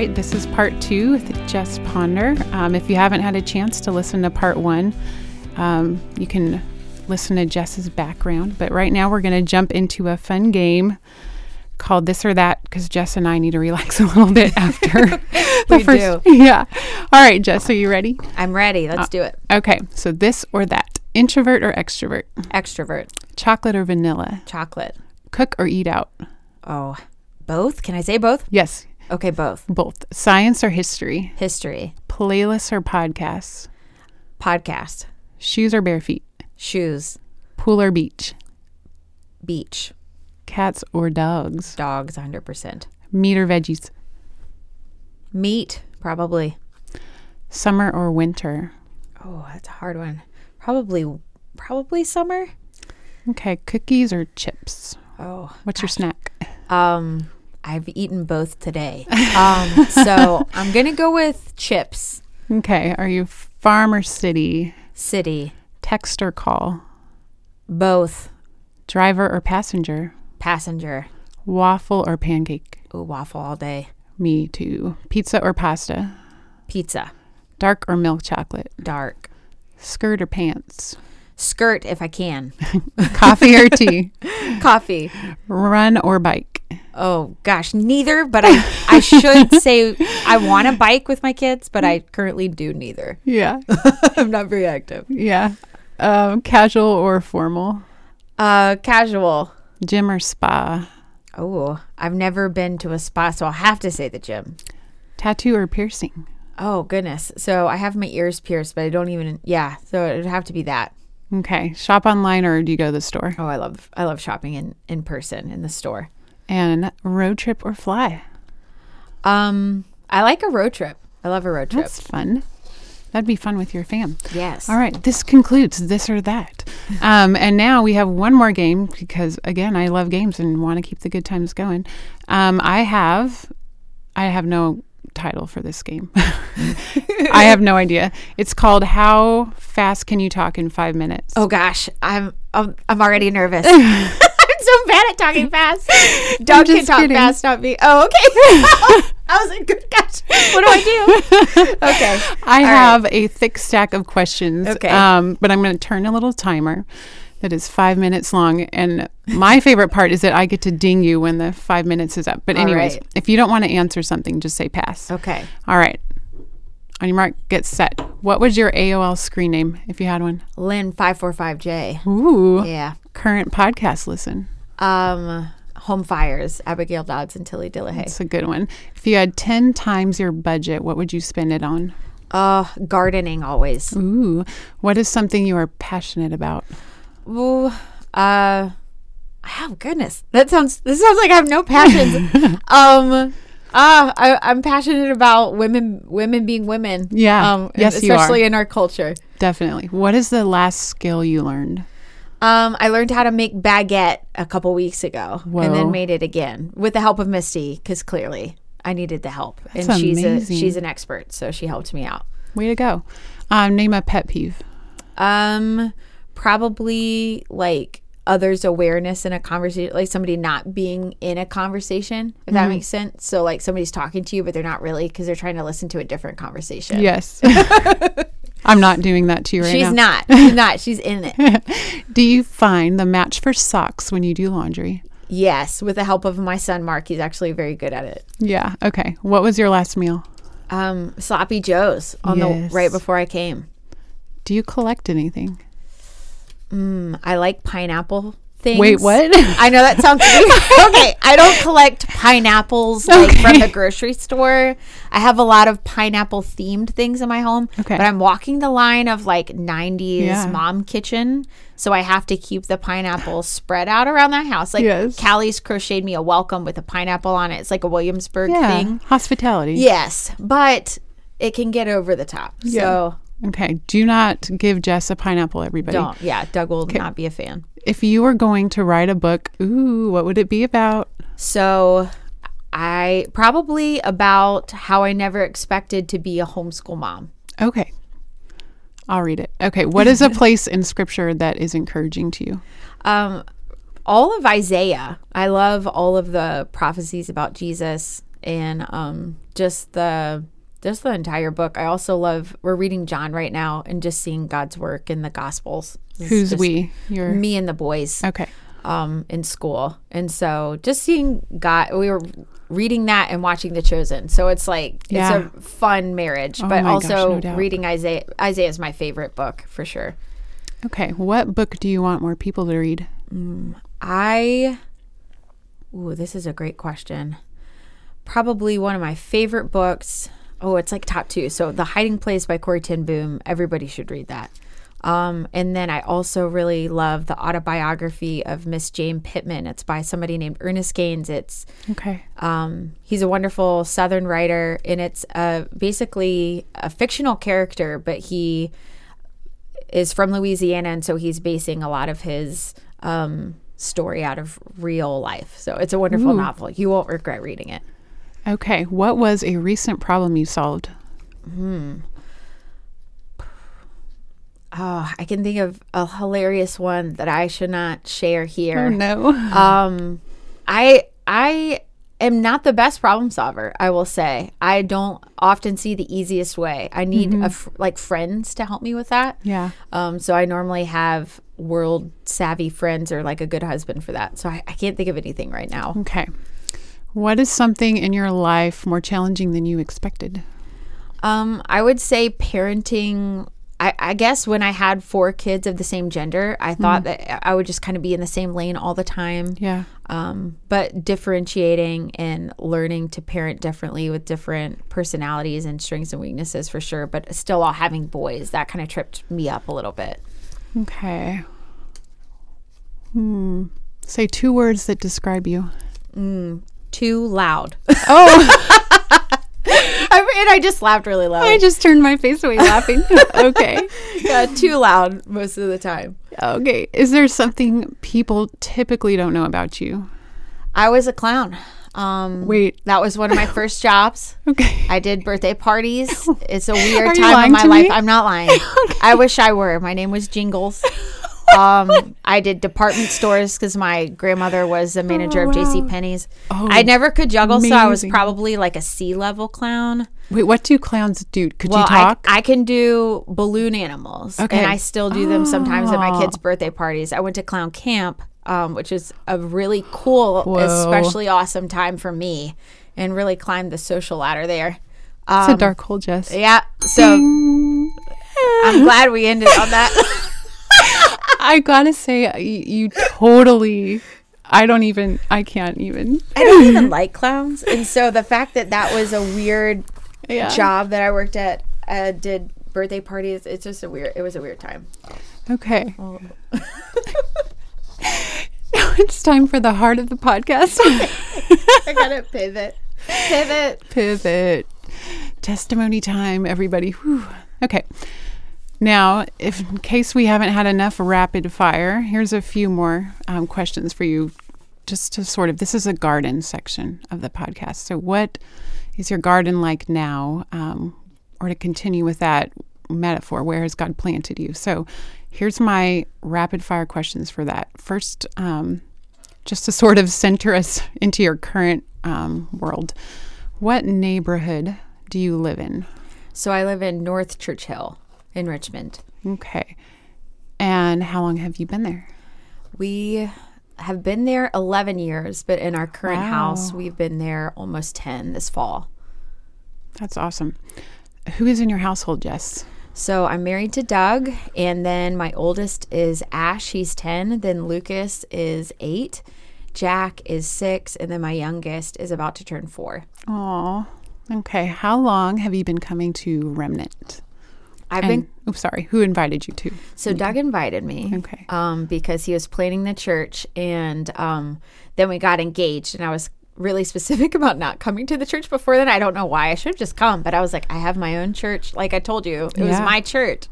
right, this is part two with Jess Ponder. Um, if you haven't had a chance to listen to part one, um, you can listen to Jess's background. But right now, we're going to jump into a fun game called This or That because Jess and I need to relax a little bit after We first. do. Yeah. All right, Jess, are you ready? I'm ready. Let's do it. Okay, so this or that introvert or extrovert, Extrovert, chocolate or vanilla, chocolate. cook or eat out. Oh, both? Can I say both? Yes, Okay, both. both. Science or history, History, playlists or podcasts, podcast, shoes or bare feet, shoes, pool or beach, beach, cats or dogs, dogs, 100%. meat or veggies, Meat, probably. summer or winter. Oh, that's a hard one. Probably, probably summer. Okay, cookies or chips. Oh, What's your snack? um, I've eaten both today. Um, so I'm gonna go with chips. Okay, are you farm or city? City, Text or call? both. Driver or passenger? Passenger. Waffle or pancake? Ooh, waffle all day. Me too. Pizza or pasta? Pizza, Dark or milk chocolate? dark. Skirt or pants? Skirt if I can. Coffee or tea? Coffee. Run or bike? Oh gosh, neither. But I, I should say I want to bike with my kids, but I currently do neither. Yeah. I'm not very active. Yeah. Um, casual or formal? Uh, casual. Gym or spa? Oh, I've never been to a spa, so I'll have to say the gym. Tattoo or piercing? Oh goodness. So I have my ears pierced, but I don't even. Yeah. So it would have to be that. Okay. Shop online or do you go to the store? Oh, I love I love shopping in in person in the store. And road trip or fly? Um, I like a road trip. I love a road trip. That's fun. That'd be fun with your fam. yes. All right, this concludes this or that. Um, and now we have one more game because, again, I love games and want to keep the good times going. Um, I have, I have no title for this game. I have no idea. It's called "How Fast Can You Talk in Five Minutes?" Oh gosh, I'm I'm, I'm already nervous. I'm so bad at talking fast. Doug can just talk kidding. fast, not me. Oh, okay. I was like, good gosh, what do I do? okay. I All right. have a thick stack of questions. Okay. Um, but I'm going to turn a little timer that is five minutes long. And my favorite part is that I get to ding you when the five minutes is up. But, anyways, right. if you don't want to answer something, just say pass. Okay. All right. On your mark, get set. What was your AOL screen name if you had one? Lynn five four five J. Ooh. Yeah. Current podcast listen. Um, Home Fires, Abigail Dodds and Tilly Dillehay. It's a good one. If you had 10 times your budget, what would you spend it on? Uh, gardening always. Ooh. What is something you are passionate about? Ooh, uh, oh goodness, that sounds. This sounds like I have no passions. um. Uh, I, I'm passionate about women, women being women. Yeah. Um, Yes, especially in our culture. Definitely. What is the last skill you learned? Um, I learned how to make baguette a couple weeks ago, and then made it again with the help of Misty, because clearly I needed the help, That's and she's a, she's an expert, so she helped me out. Way to go. Um, name a pet peeve. Um, probably like others' awareness in a conversation, like somebody not being in a conversation, if that makes sense. So like somebody's talking to you, but they're not really because they're trying to listen to a different conversation. Yes. I'm not doing that to you right She's now. not. She's not. She's in it. Do you find the match for socks when you do laundry? Yes, with the help of my son Mark, he's actually very good at it. Yeah. Okay. What was your last meal? Um, sloppy joes on Yes. the right before I came. Do you collect anything? Mm, I like pineapple things. Wait, what? I know that sounds weird. okay, I don't collect pineapples like from Okay. the grocery store. I have a lot of pineapple themed things in my home. Okay. But I'm walking the line of like 90s Yeah. mom kitchen. So I have to keep the pineapples spread out around that house. Like Yes. Callie's crocheted me a welcome with a pineapple on it. It's like a Williamsburg yeah. thing. Hospitality. Yes, but it can get over the top. So Okay. Do not give Jess a pineapple, everybody. don't. Yeah, Doug will not be a fan. If you were going to write a book, ooh, what would it be about? So I probably about how I never expected to be a homeschool mom. Okay. I'll read it. Okay. What is a place in scripture that is encouraging to you? Um, all of Isaiah, I love all of the prophecies about Jesus and um, just the just the entire book. I also love. We're reading John right now, and just seeing God's work in the Gospels. It's Who's we? You're Me and the boys okay. um, in school, and so just seeing God. We were reading that and watching The Chosen, so it's like Yeah. it's a fun marriage. Oh but my gosh, also no reading Isaiah. Isaiah is my favorite book for sure. Okay. What book do you want more people to read? I, ooh, this is a great question. Probably one of my favorite books. Oh, it's like top two. So, The Hiding Place by Corrie ten Boom. Everybody should read that. Um, and then I also really love the autobiography of Miss Jane Pittman. It's by somebody named Ernest Gaines. It's Okay. um, he's a wonderful Southern writer, and it's uh, basically a fictional character, but he is from Louisiana, and so he's basing a lot of his um, story out of real life. So it's a wonderful Ooh. novel. You won't regret reading it. Okay. What was a recent problem you solved? Hmm. Oh, I can think of a hilarious one that I should not share here. Oh no. um i i am not the best problem solver i will say i don't often see the easiest way i need a fr- like friends to help me with that Yeah. um so i normally have world savvy friends or like a good husband for that so I, I can't think of anything right now Okay. What is something in your life more challenging than you expected? um i would say parenting I, I guess when I had four kids of the same gender, I thought that I would just kind of be in the same lane all the time. Yeah. um, but differentiating and learning to parent differently with different personalities and strengths and weaknesses for sure but still all having boys that kind of tripped me up a little bit Okay. Hmm. Say two words that describe you. Too loud Oh, I, and i just laughed really loud I just turned my face away laughing. okay. yeah, too loud most of the time Okay. Is there something people typically don't know about you? i was a clown um, Wait. that was one of my first jobs Okay. I did birthday parties. It's a weird Are time in my life. me? I'm not lying. I wish I were. My name was Jingles. Um, I did department stores because my grandmother was a manager Oh, of J.C. Penney's. Oh, I never could juggle, so I was probably like a C level clown. Wait, what do clowns do? Could Well, you talk? I, I can do balloon animals, Okay. and I still do them sometimes at my Oh. kids' birthday parties. I went to clown camp, um, which is a really cool, Whoa. especially awesome time for me, and really climbed the social ladder there. it's Um, a dark hole, Jess. yeah, so I'm glad we ended on that. I gotta say, you, you totally. I don't even. I can't even. I don't even like clowns, and so the fact that that was a weird Yeah. job that I worked at, uh, did birthday parties. It's just a weird. It was a weird time. Okay. now it's time for the heart of the podcast. I gotta pivot. Pivot. Pivot. Testimony time, everybody. Whew. Okay. Now, if in case we haven't had enough rapid fire, here's a few more um, questions for you, just to sort of. This is a garden section of the podcast. So, what is your garden like now? Um, or to continue with that metaphor, where has God planted you? So, here's my rapid fire questions for that. First, um, just to sort of center us into your current um, world, what neighborhood do you live in? So I live in North Church Hill in Richmond. Okay. And how long have you been there? We have been there 11 years, but in our current Wow. house, we've been there almost 10 this fall. That's awesome. Who is in your household, Jess? So I'm married to Doug, and then my oldest is Ash. He's 10. Then Lucas is eight. Jack is six. And then my youngest is about to turn four. Oh, okay. How long have you been coming to Remnant? I've And, been oh, sorry. Who invited you to? So Doug invited me. Okay. Um, because he was planning the church, and um, then we got engaged, and I was really specific about not coming to the church before then. I don't know why. I should have just come, but I was like, I have my own church. Like I told you, it was my church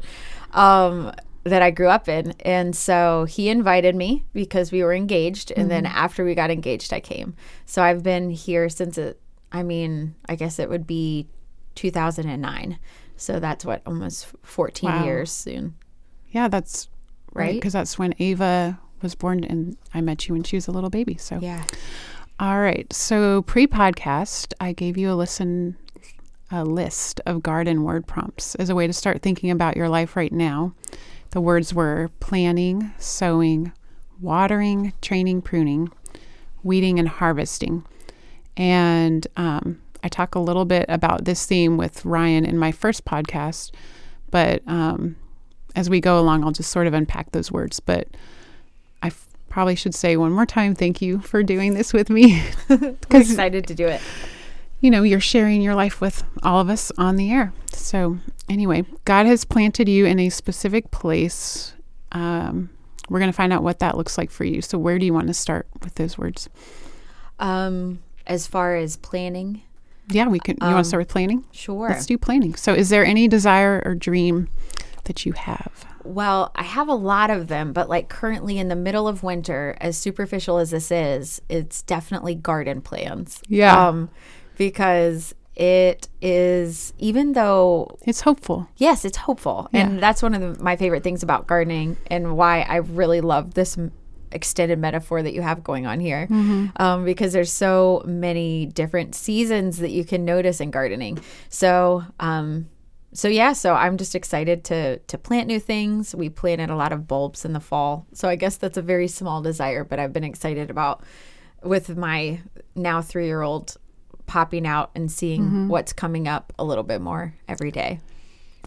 um, that I grew up in, and so he invited me because we were engaged, and then after we got engaged, I came. So I've been here since it. I mean, I guess it would be 2009. So that's what almost 14 Wow. years soon. Yeah, that's right. Right? Because that's when Ava was born, and I met you when she was a little baby. So, Yeah. All right. So pre-podcast, I gave you a listen a list of garden word prompts as a way to start thinking about your life right now. The words were planning, sowing, watering, training, pruning, weeding, and harvesting. And um, I talk a little bit about this theme with Ryan in my first podcast, but um, as we go along, I'll just sort of unpack those words. But I f- probably should say one more time thank you for doing this with me. I'm excited to do it. you know, you're sharing your life with all of us on the air. So, anyway, God has planted you in a specific place. Um, we're going to find out what that looks like for you. So, where do you want to start with those words? Um, as far as planning, Yeah, we can. You want to start with planning? sure. Let's do planning. So, is there any desire or dream that you have? Well, I have a lot of them, but like currently in the middle of winter, as superficial as this is, it's definitely garden plans. Yeah. Um, because it is, even though, It's hopeful. yes, it's hopeful. And that's one of the, my favorite things about gardening and why I really love this extended metaphor that you have going on here. Um, because there's so many different seasons that you can notice in gardening. So, um, so yeah, so I'm just excited to to plant new things. We planted a lot of bulbs in the fall, so I guess that's a very small desire, but I've been excited about with my now three year old popping out and seeing what's coming up a little bit more every day.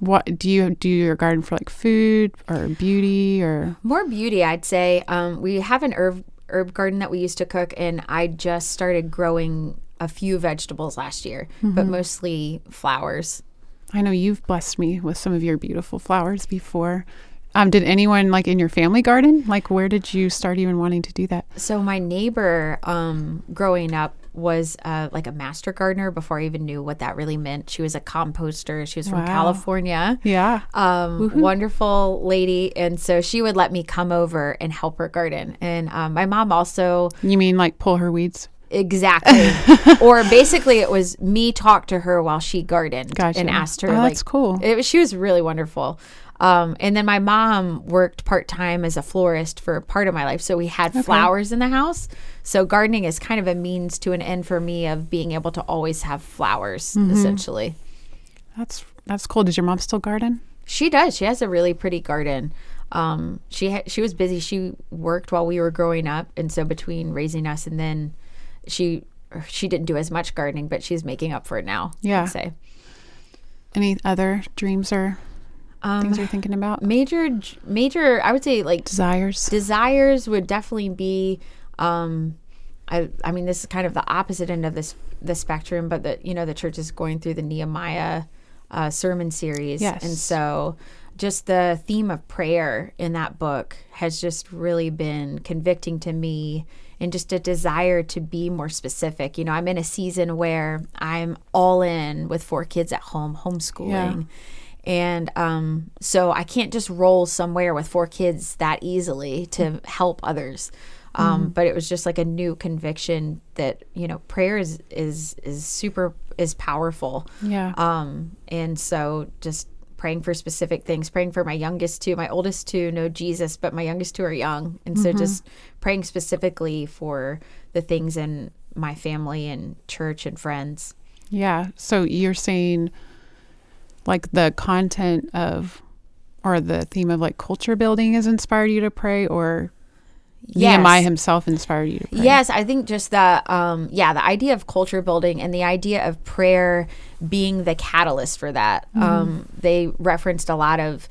What do you do your garden for like food or beauty or More beauty, I'd say. Um, we have an herb herb garden that we used to cook, and I just started growing a few vegetables last year, but mostly flowers. I know you've blessed me with some of your beautiful flowers before. Um, did anyone like in your family garden? Like, where did you start even wanting to do that? So my neighbor, um, growing up, was uh, like a master gardener before I even knew what that really meant. She was a composter. She was from Wow. California. Yeah. Um, wonderful lady, and so she would let me come over and help her garden. And um, my mom also You mean like pull her weeds? exactly, or basically, it was me talk to her while she gardened Gotcha. and asked her. Oh, like, that's cool. It she was really wonderful. Um, and then my mom worked part time as a florist for part of my life. So we had flowers in the house. So gardening is kind of a means to an end for me of being able to always have flowers, Mm-hmm. essentially. That's that's cool. Does your mom still garden? She does. She has a really pretty garden. Um, she ha- she was busy. She worked while we were growing up, and so between raising us and then she she didn't do as much gardening, but she's making up for it now. Yeah. I'd say Any other dreams or um, things you're thinking about? major major. I would say like Desires. desires would definitely be um I I mean this is kind of the opposite end of this the spectrum but the you know the church is going through the Nehemiah uh, sermon series Yes. and so just the theme of prayer in that book has just really been convicting to me and just a desire to be more specific. You know, I'm in a season where I'm all in with four kids at home, homeschooling. And um, so I can't just roll somewhere with four kids that easily to help others. Um, But it was just like a new conviction that you know prayer is is is super is powerful. Yeah. Um, and so just praying for specific things, praying for my youngest two, my oldest two know Jesus, but my youngest two are young. And so just praying specifically for the things in my family and church and friends. Yeah. So you're saying like the content of or the theme of like culture building has inspired you to pray or Nehemiah himself inspired you to pray? Yes, I think just the um yeah, the idea of culture building and the idea of prayer being the catalyst for that. Um they referenced a lot of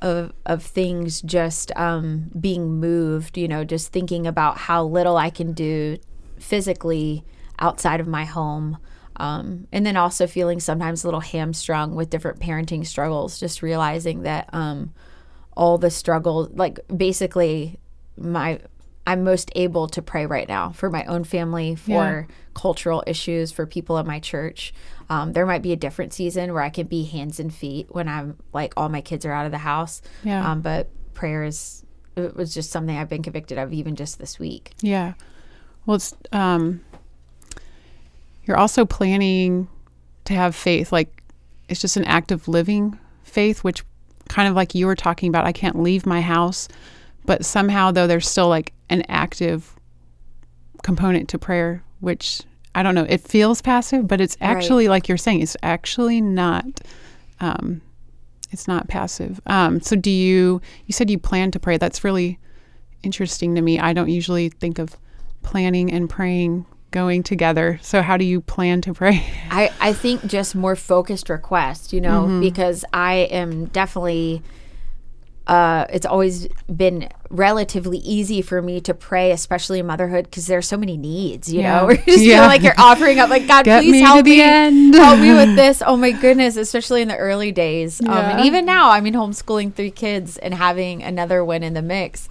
of of things just um being moved, you know, just thinking about how little I can do physically outside of my home. Um, and then also feeling sometimes a little hamstrung with different parenting struggles, just realizing that um, all the struggle, like basically my I'm most able to pray right now for my own family, for cultural issues, for people in my church. Um, there might be a different season where I can be hands and feet when I'm like all my kids are out of the house. Yeah. Um, but prayer is it was just something I've been convicted of even just this week. Yeah. Well, it's um you're also planning to have faith like it's just an act of living faith which kind of like you were talking about I can't leave my house but somehow though there's still like an active component to prayer which I don't know. It feels passive, but it's actually like you're saying. It's actually not. Um, it's not passive. Um, so do you? You said you plan to pray. That's really interesting to me. I don't usually think of planning and praying going together. So how do you plan to pray? I, I think just more focused requests, you know, because I am definitely uh, it's always been relatively easy for me to pray, especially in motherhood, because there are so many needs. You Yeah. know, you just Yeah. feel like you're offering up, like God, Get please me help me, end." help me with this. Oh my goodness, especially in the early days, um, and even now. I mean, homeschooling three kids and having another one in the mix.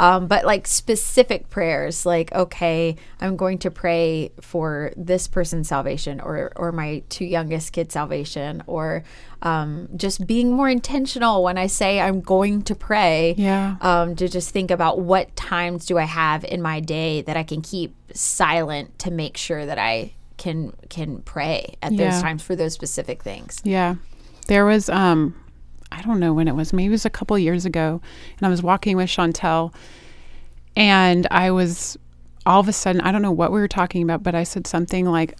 Um, but like specific prayers, like okay, I'm going to pray for this person's salvation, or or my two youngest kids' salvation, or um, just being more intentional when I say I'm going to pray. Yeah. Um, to just think about what times do I have in my day that I can keep silent to make sure that I can can pray at Yeah. those times for those specific things. Yeah. There was um I don't know when it was, maybe it was a couple years ago, and I was walking with Chantel and I was all of a sudden I don't know what we were talking about, but I said something like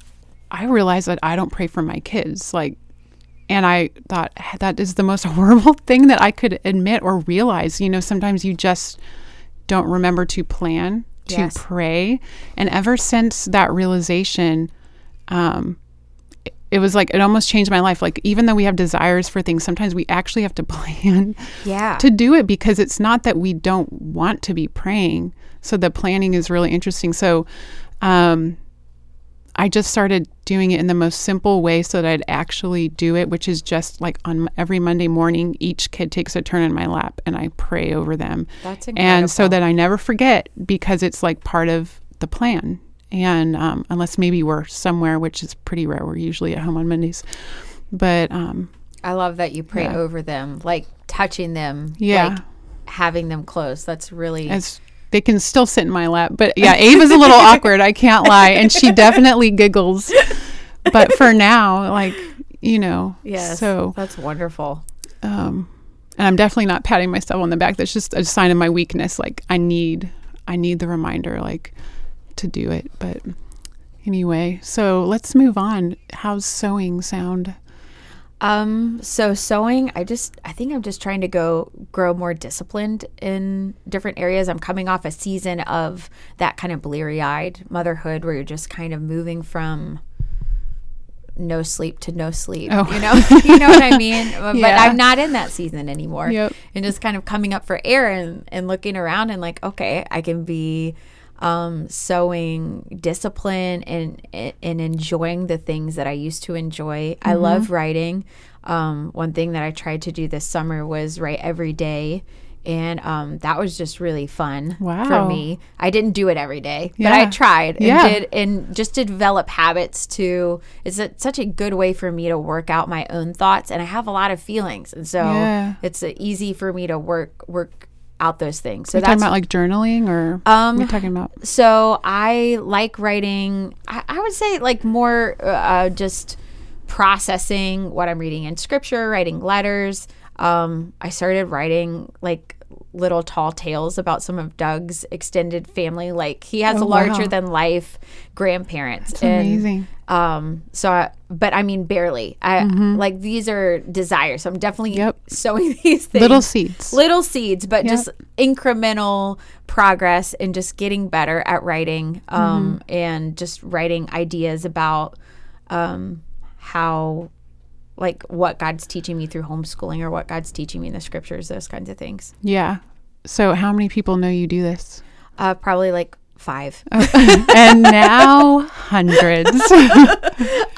I realized that I don't pray for my kids. Like and I thought that is the most horrible thing that I could admit or realize. You know, sometimes you just don't remember to plan, to Yes. pray. And ever since that realization, um, it- was like it almost changed my life. Like even though we have desires for things, sometimes we actually have to plan Yeah. to do it because it's not that we don't want to be praying. So the planning is really interesting. So um, I just started doing it in the most simple way so that I'd actually do it, which is just like on every Monday morning, each kid takes a turn in my lap and I pray over them. That's And so that I never forget because it's like part of the plan. And um, unless maybe we're somewhere, which is pretty rare, we're usually at home on Mondays. But um, I love that you pray Yeah. over them, like touching them, Yeah. like having them close. That's really as they can still sit in my lap. But yeah, Ava's a little awkward. I can't lie, and she definitely giggles. But for now, like you know, yeah, So, that's wonderful. um, and I'm definitely not patting myself on the back. That's just a sign of my weakness. Like I need, I need the reminder, like to do it. But anyway, so let's move on. How's sowing sound? Um, so sowing, I just I think I'm just trying to go grow more disciplined in different areas. I'm coming off a season of that kind of bleary-eyed motherhood where you're just kind of moving from no sleep to no sleep. Oh. You know, you know what I mean? But Yeah. I'm not in that season anymore. Yep. And just kind of coming up for air and, and looking around and like, okay, I can be um, sowing discipline and and enjoying the things that I used to enjoy. I Mm-hmm. love writing. Um, one thing that I tried to do this summer was write every day. And um, that was just really fun for me. I didn't do it every day, but I tried and Yeah. did, and just to develop habits to. It's a, such a good way for me to work out my own thoughts, and I have a lot of feelings, and so Yeah. it's uh, easy for me to work work out those things. So Are you talking about like journaling, or um, what are you talking about? so I like writing. I, I would say like more uh, just processing what I'm reading in scripture, writing letters. Um, I started writing like little tall tales about some of Doug's extended family. Like he has Oh, a larger wow. than life grandparents. It's amazing. Um, so, I, but I mean, barely. I like these are desires. So I'm definitely Mm-hmm. Yep. sowing these things Little seeds. little seeds, but Yep. just incremental progress and just getting better at writing um, Mm-hmm. and just writing ideas about um, how, like, what God's teaching me through homeschooling or what God's teaching me in the scriptures, those kinds of things. Yeah. So how many people know you do this? Uh, probably like five. and now hundreds.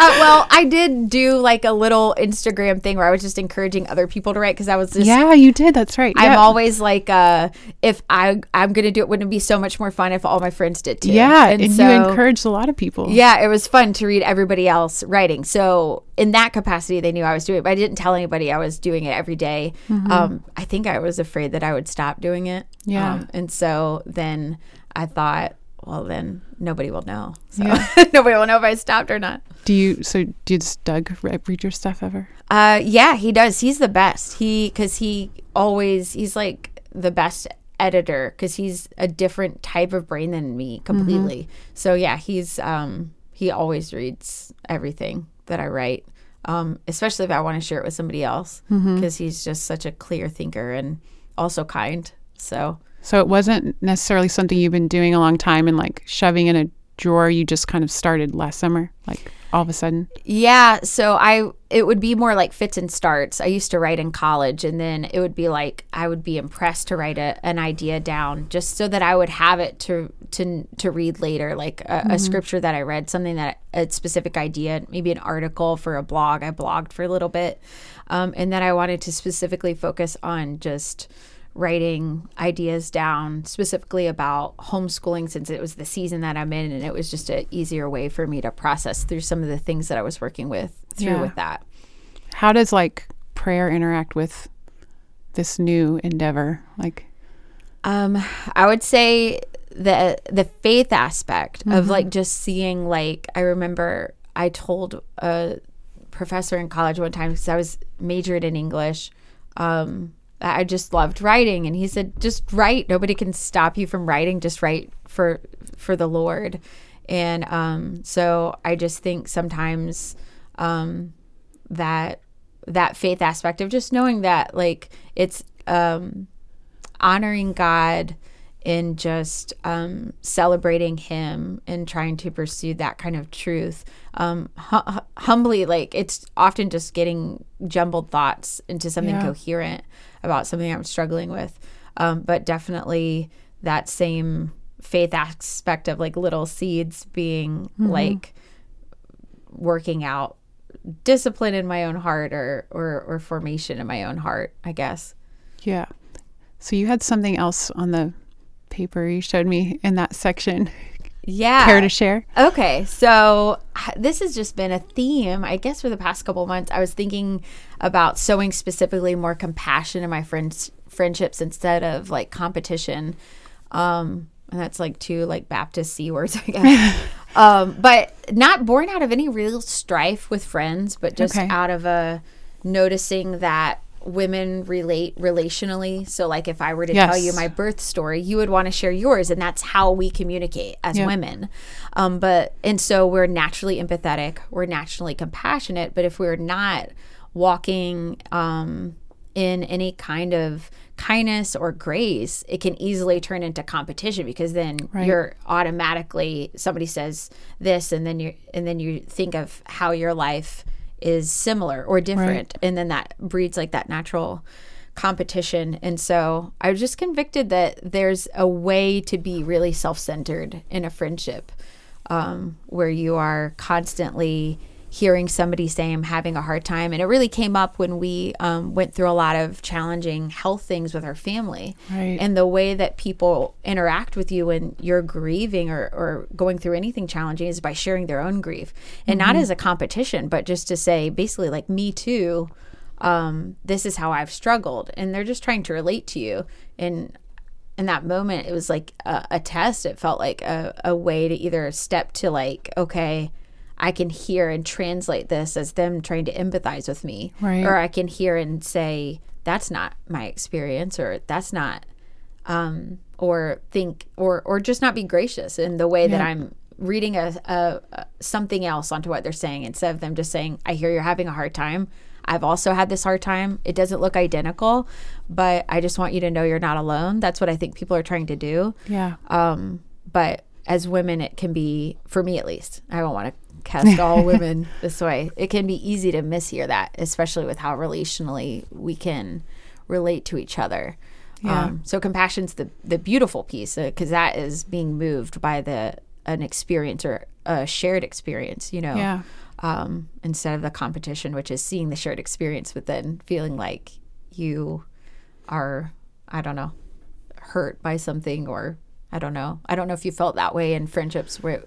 Uh, well, I did do like a little Instagram thing where I was just encouraging other people to write because I was just yeah, you did. That's right. I'm always like, uh, if I I'm gonna do it, wouldn't it be so much more fun if all my friends did too? yeah, and, you encouraged a lot of people. Yeah, it was fun to read everybody else writing. So in that capacity, they knew I was doing it, but I didn't tell anybody I was doing it every day. Um, I think I was afraid that I would stop doing it. Yeah. Um, and so then I thought, well, then nobody will know. So Yeah. nobody will know if I stopped or not. Do you? So did Doug read your stuff ever? Uh, yeah, he does. He's the best. He because he always he's like the best editor because he's a different type of brain than me completely. So yeah, he's um he always reads everything that I write. Um, especially if I want to share it with somebody else because he's just such a clear thinker and also kind. So So it wasn't necessarily something you've been doing a long time and like shoving in a drawer. You just kind of started last summer, like all of a sudden. Yeah, so I it would be more like fits and starts. I used to write in college and then it would be like I would be impressed to write a, an idea down just so that I would have it to to to read later like a, a scripture that I read, something that a specific idea, maybe an article for a blog. I blogged for a little bit. Um, and then I wanted to specifically focus on just writing ideas down specifically about homeschooling since it was the season that I'm in and it was just an easier way for me to process through some of the things that I was working with through Yeah. with that. How does like prayer interact with this new endeavor? Like, Um, I would say the the faith aspect of like just seeing like I remember I told a professor in college one time because I was majored in English. Um, I just loved writing, and he said, "Just write. Nobody can stop you from writing. Just write for for the Lord." And um, so I just think sometimes um, that that faith aspect of just knowing that like it's um, honoring God and just um, celebrating Him and trying to pursue that kind of truth. Um, hu- hu- humbly, like it's often just getting jumbled thoughts into something Yeah. coherent about something I'm struggling with. Um, but definitely that same faith aspect of like little seeds being like working out discipline in my own heart or, or or formation in my own heart, I guess. yeah. So you had something else on the paper you showed me in that section. Yeah. Care to share? Okay, so this has just been a theme, I guess, for the past couple months. I was thinking about sowing specifically more compassion in my friends friendships instead of like competition. Um, and that's like two like Baptist c words, I guess. um, but not born out of any real strife with friends, but just Okay. out of a noticing that women relate relationally. So, like, if I were to tell you my birth story, you would want to share yours, and that's how we communicate as Yeah. women. Um, but and so we're naturally empathetic, we're naturally compassionate, but if we're not walking um, in any kind of kindness or grace, it can easily turn into competition because then Right. you're automatically somebody says this, and then you and then you think of how your life is similar or different, and then that breeds like that natural competition. And so I was just convicted that there's a way to be really self centered in a friendship um, where you are constantly hearing somebody say, I'm having a hard time. And it really came up when we um, went through a lot of challenging health things with our family. Right. And the way that people interact with you when you're grieving or, or going through anything challenging is by sharing their own grief. And not as a competition, but just to say, basically, like, me too um, this is how I've struggled. And they're just trying to relate to you. And in that moment, it was like a, a test. It felt like a, a way to either step to, like, okay, I can hear and translate this as them trying to empathize with me. Right. Or I can hear and say, that's not my experience, or that's not, um, or think, or, or just not be gracious in the way that I'm reading a, a, a something else onto what they're saying instead of them just saying, I hear you're having a hard time. I've also had this hard time. It doesn't look identical, but I just want you to know you're not alone. That's what I think people are trying to do. Yeah. Um, but as women, it can be, for me at least, I don't want to cast all women this way. It can be easy to mishear that, especially with how relationally we can relate to each other. Yeah. Um, so compassion's the the beautiful piece because that is being moved by the an experience or a shared experience. You know, Yeah. um, instead of the competition, which is seeing the shared experience, but then feeling like you are, I don't know, hurt by something, or I don't know. I don't know if you felt that way in friendships where,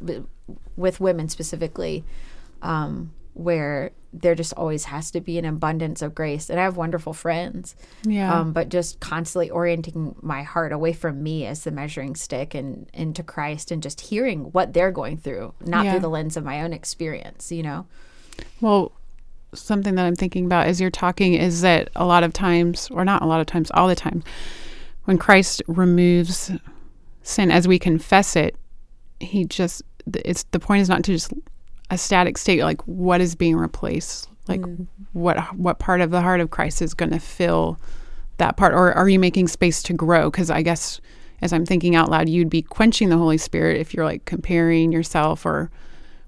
with women specifically, um, where there just always has to be an abundance of grace. And I have wonderful friends, Yeah. um, but just constantly orienting my heart away from me as the measuring stick and into Christ and just hearing what they're going through, not Yeah. through the lens of my own experience, you know? Well, something that I'm thinking about as you're talking is that a lot of times, or not a lot of times, all the time, when Christ removes sin as we confess it, he just it's the point is not to just a static state like what is being replaced? Like what what part of the heart of Christ is going to fill that part? Or are you making space to grow? Because I guess as I'm thinking out loud you'd be quenching the Holy Spirit if you're like comparing yourself or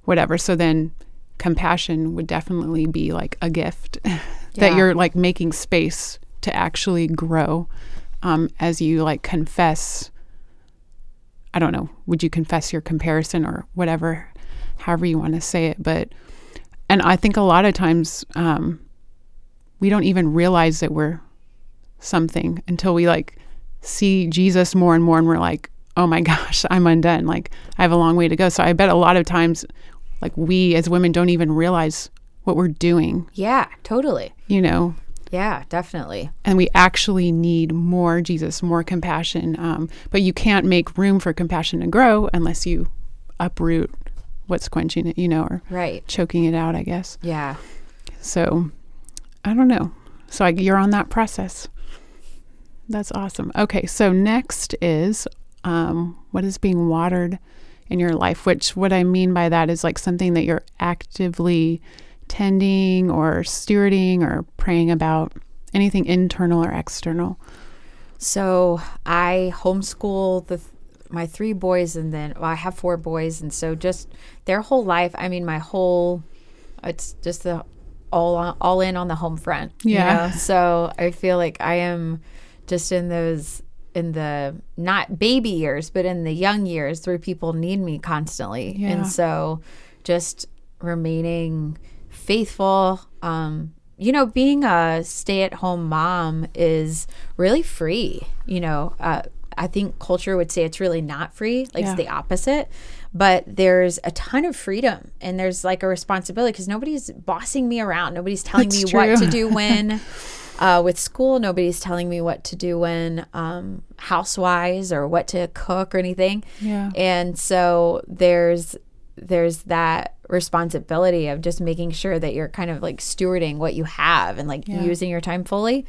whatever. So then compassion would definitely be like a gift that Yeah. you're like making space to actually grow um, as you like confess I don't know, would you confess your comparison or whatever, however you want to say it. But, and I think a lot of times um, we don't even realize that we're something until we like see Jesus more and more and we're like, oh my gosh, I'm undone. Like I have a long way to go. So I bet a lot of times, like we as women don't even realize what we're doing, Yeah, totally. you know, Yeah, definitely. and we actually need more Jesus, more compassion. Um, but you can't make room for compassion to grow unless you uproot what's quenching it, you know, or Right. choking it out, I guess. Yeah. So I don't know. So I, you're on that process. That's awesome. Okay, so next is um, what is being watered in your life, which what I mean by that is like something that you're actively tending or stewarding or praying about, anything internal or external. So I homeschool the my three boys, and then well, I have four boys, and so just their whole life. I mean, my whole it's just the all on, all in on the home front. you Yeah. know? So I feel like I am just in those in the not baby years, but in the young years where people need me constantly, Yeah. and so just remaining faithful. Um, you know, being a stay at home mom is really free. You know, uh, I think culture would say it's really not free, like Yeah. it's the opposite. But there's a ton of freedom and there's like a responsibility because nobody's bossing me around. Nobody's telling That's me what to do when. Uh, with school, nobody's telling me what to do when um, housewise or what to cook or anything Yeah. and so there's there's that responsibility of just making sure that you're kind of like stewarding what you have and like Yeah. using your time fully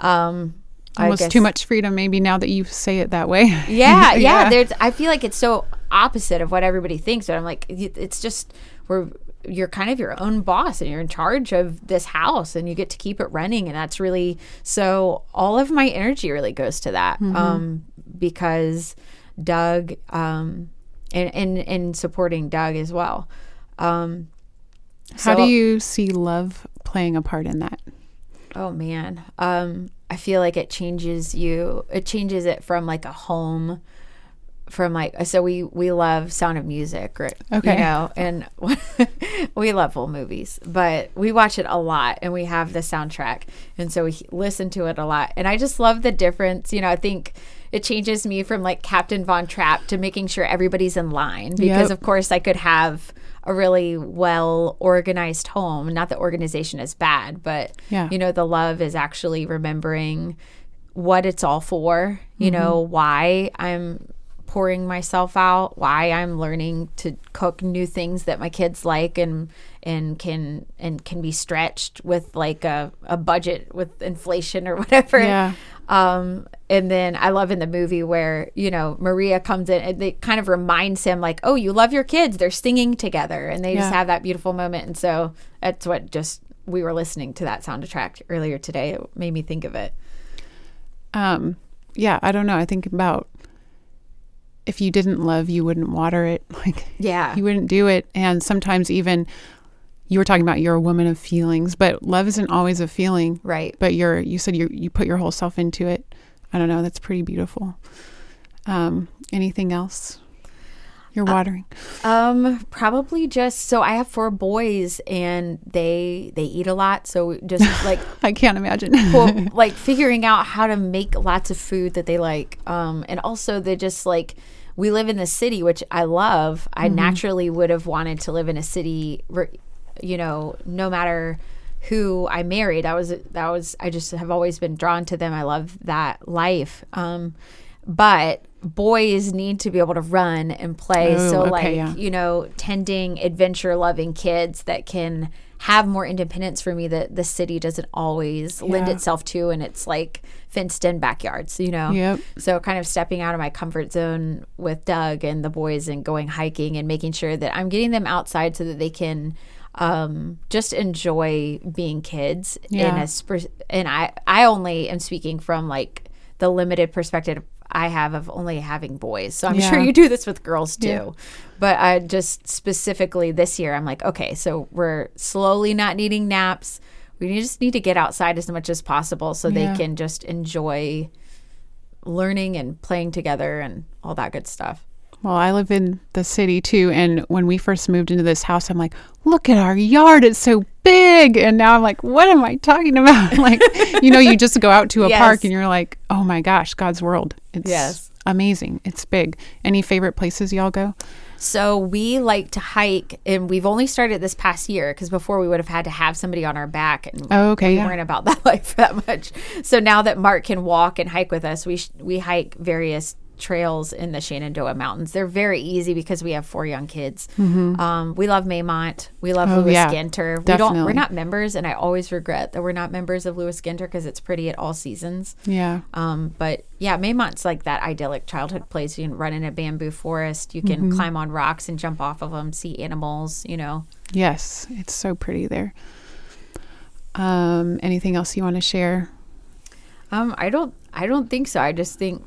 um I Almost too much freedom, maybe now that you say it that way. yeah, yeah there's i feel like it's so opposite of what everybody thinks but i'm like it's just we're you're kind of your own boss and you're in charge of this house and you get to keep it running and that's really so all of my energy really goes to that um because doug um and and, and supporting doug as well um How so- do you see love playing a part in that? Oh man. Um I feel like it changes you. It changes it from like a home from like so we we love Sound of Music, right? Okay. You know, and we love old movies, but we watch it a lot and we have the soundtrack. And so we listen to it a lot. And I just love the difference, you know, I think it changes me from like Captain Von Trapp to making sure everybody's in line because Yep. of course I could have a really well organized home. Not that organization is bad, but Yeah. you know, the love is actually remembering what it's all for, you Mm-hmm. know, why I'm pouring myself out, why I'm learning to cook new things that my kids like and and can and can be stretched with like a, a budget with inflation or whatever. Yeah. Um, and then I love in the movie where, you know, Maria comes in and it kind of reminds him like, oh, you love your kids. They're singing together and they just have that beautiful moment. And so that's what just, we were listening to that soundtrack earlier today. It made me think of it. Um, yeah, I don't know. I think about if you didn't love, you wouldn't water it. Like Yeah. you wouldn't do it. And sometimes even you were talking about you're a woman of feelings, but love isn't always a feeling. Right. But you're you said you you put your whole self into it. I don't know. That's pretty beautiful. Um, anything else? You're watering. Um, probably just so I have four boys and they they eat a lot. So just like I can't imagine. well, like figuring out how to make lots of food that they like. Um, and also they just like we live in the city, which I love. I naturally would have wanted to live in a city, you know, no matter who I married. That was that was I just have always been drawn to them. I love that life. Um, but boys need to be able to run and play. Oh, so okay, like yeah. you know, tending adventure loving kids that can have more independence for me that the city doesn't always lend itself to and it's like fenced in backyards you know Yep. so kind of stepping out of my comfort zone with Doug and the boys and going hiking and making sure that I'm getting them outside so that they can um, just enjoy being kids in Yeah. a sp- and I I only am speaking from like the limited perspective I have of only having boys. So I'm Yeah. sure you do this with girls too. Yeah. But I just specifically this year I'm like, okay, so we're slowly not needing naps. We just need to get outside as much as possible so they can just enjoy learning and playing together and all that good stuff. Well, I live in the city too, and when we first moved into this house, I'm like, "Look at our yard; it's so big." And now I'm like, "What am I talking about?" like, you know, you just go out to a Yes. park and you're like, "Oh my gosh, God's world! It's Yes. amazing. It's big." Any favorite places y'all go? So we like to hike, and we've only started this past year because before we would have had to have somebody on our back, and Oh, okay, we yeah. weren't about that life that much. So now that Mark can walk and hike with us, we sh- we hike various trails in the Shenandoah Mountains. They're very easy because we have four young kids. Um, we love Maymont. We love Mm-hmm. Oh, Lewis yeah, Ginter. We don't. We're not members, and I always regret that we're not members of Lewis Ginter because it's pretty at all seasons. Yeah, Um, but yeah, Maymont's like that idyllic childhood place. You can run in a bamboo forest. You can Mm-hmm. climb on rocks and jump off of them, see animals. You know. yes, it's so pretty there. Um, anything else you want to share? Um, I don't. I don't think so. I just think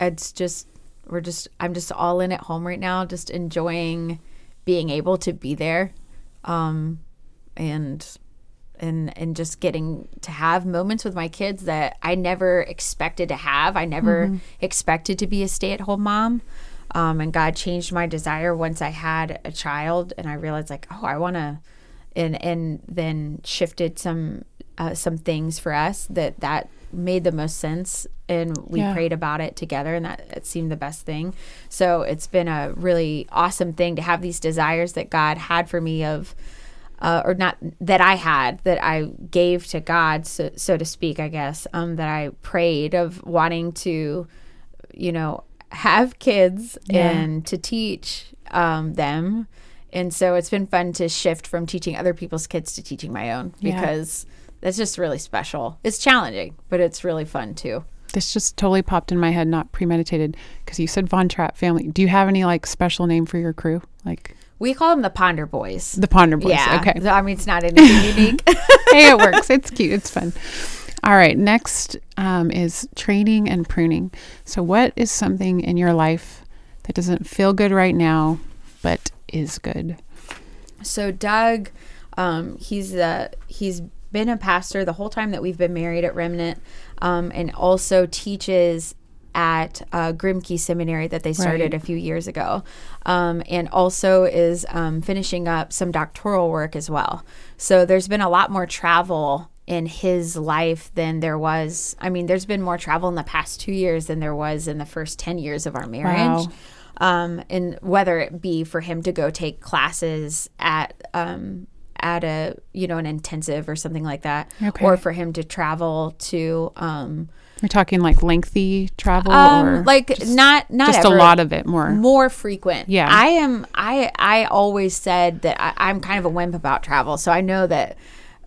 it's just we're just. I'm just all in at home right now, just enjoying being able to be there, um, and and and just getting to have moments with my kids that I never expected to have. I never expected to be a stay-at-home mom. Um, and God changed my desire once I had a child, and I realized like, oh, I want to, and and then shifted some uh, some things for us that that made the most sense, and we Yeah. prayed about it together, and that it seemed the best thing. So it's been a really awesome thing to have these desires that God had for me of uh, or not that I had that I gave to God, so, so to speak, I guess, um, that I prayed of wanting to, you know, have kids Yeah. and to teach um, them. And so it's been fun to shift from teaching other people's kids to teaching my own Yeah. That's just really special. It's challenging, but it's really fun too. This just totally popped in my head, not premeditated, because you said Von Trapp family. Do you have any like special name for your crew, like We call them the Ponder Boys. the Ponder Boys? yeah. Okay. I mean, it's not anything unique. hey, it works. It's cute. It's fun. All right. Next um, is training and pruning. So, what is something in your life that doesn't feel good right now, but is good? So Doug, um, he's uh, he's been a pastor the whole time that we've been married at Remnant, um, and also teaches at uh, Grimke Seminary that they started Right. a few years ago, um, and also is um, finishing up some doctoral work as well. So there's been a lot more travel in his life than there was. I mean, there's been more travel in the past two years than there was in the first ten years of our marriage Wow. um, and whether it be for him to go take classes at um, at a you know an intensive or something like that, Okay. or for him to travel to um, We're talking like lengthy travel or um, like not not just ever, a lot of it more. more frequent. Yeah. I am. I I always said that I, I'm kind of a wimp about travel, so I know that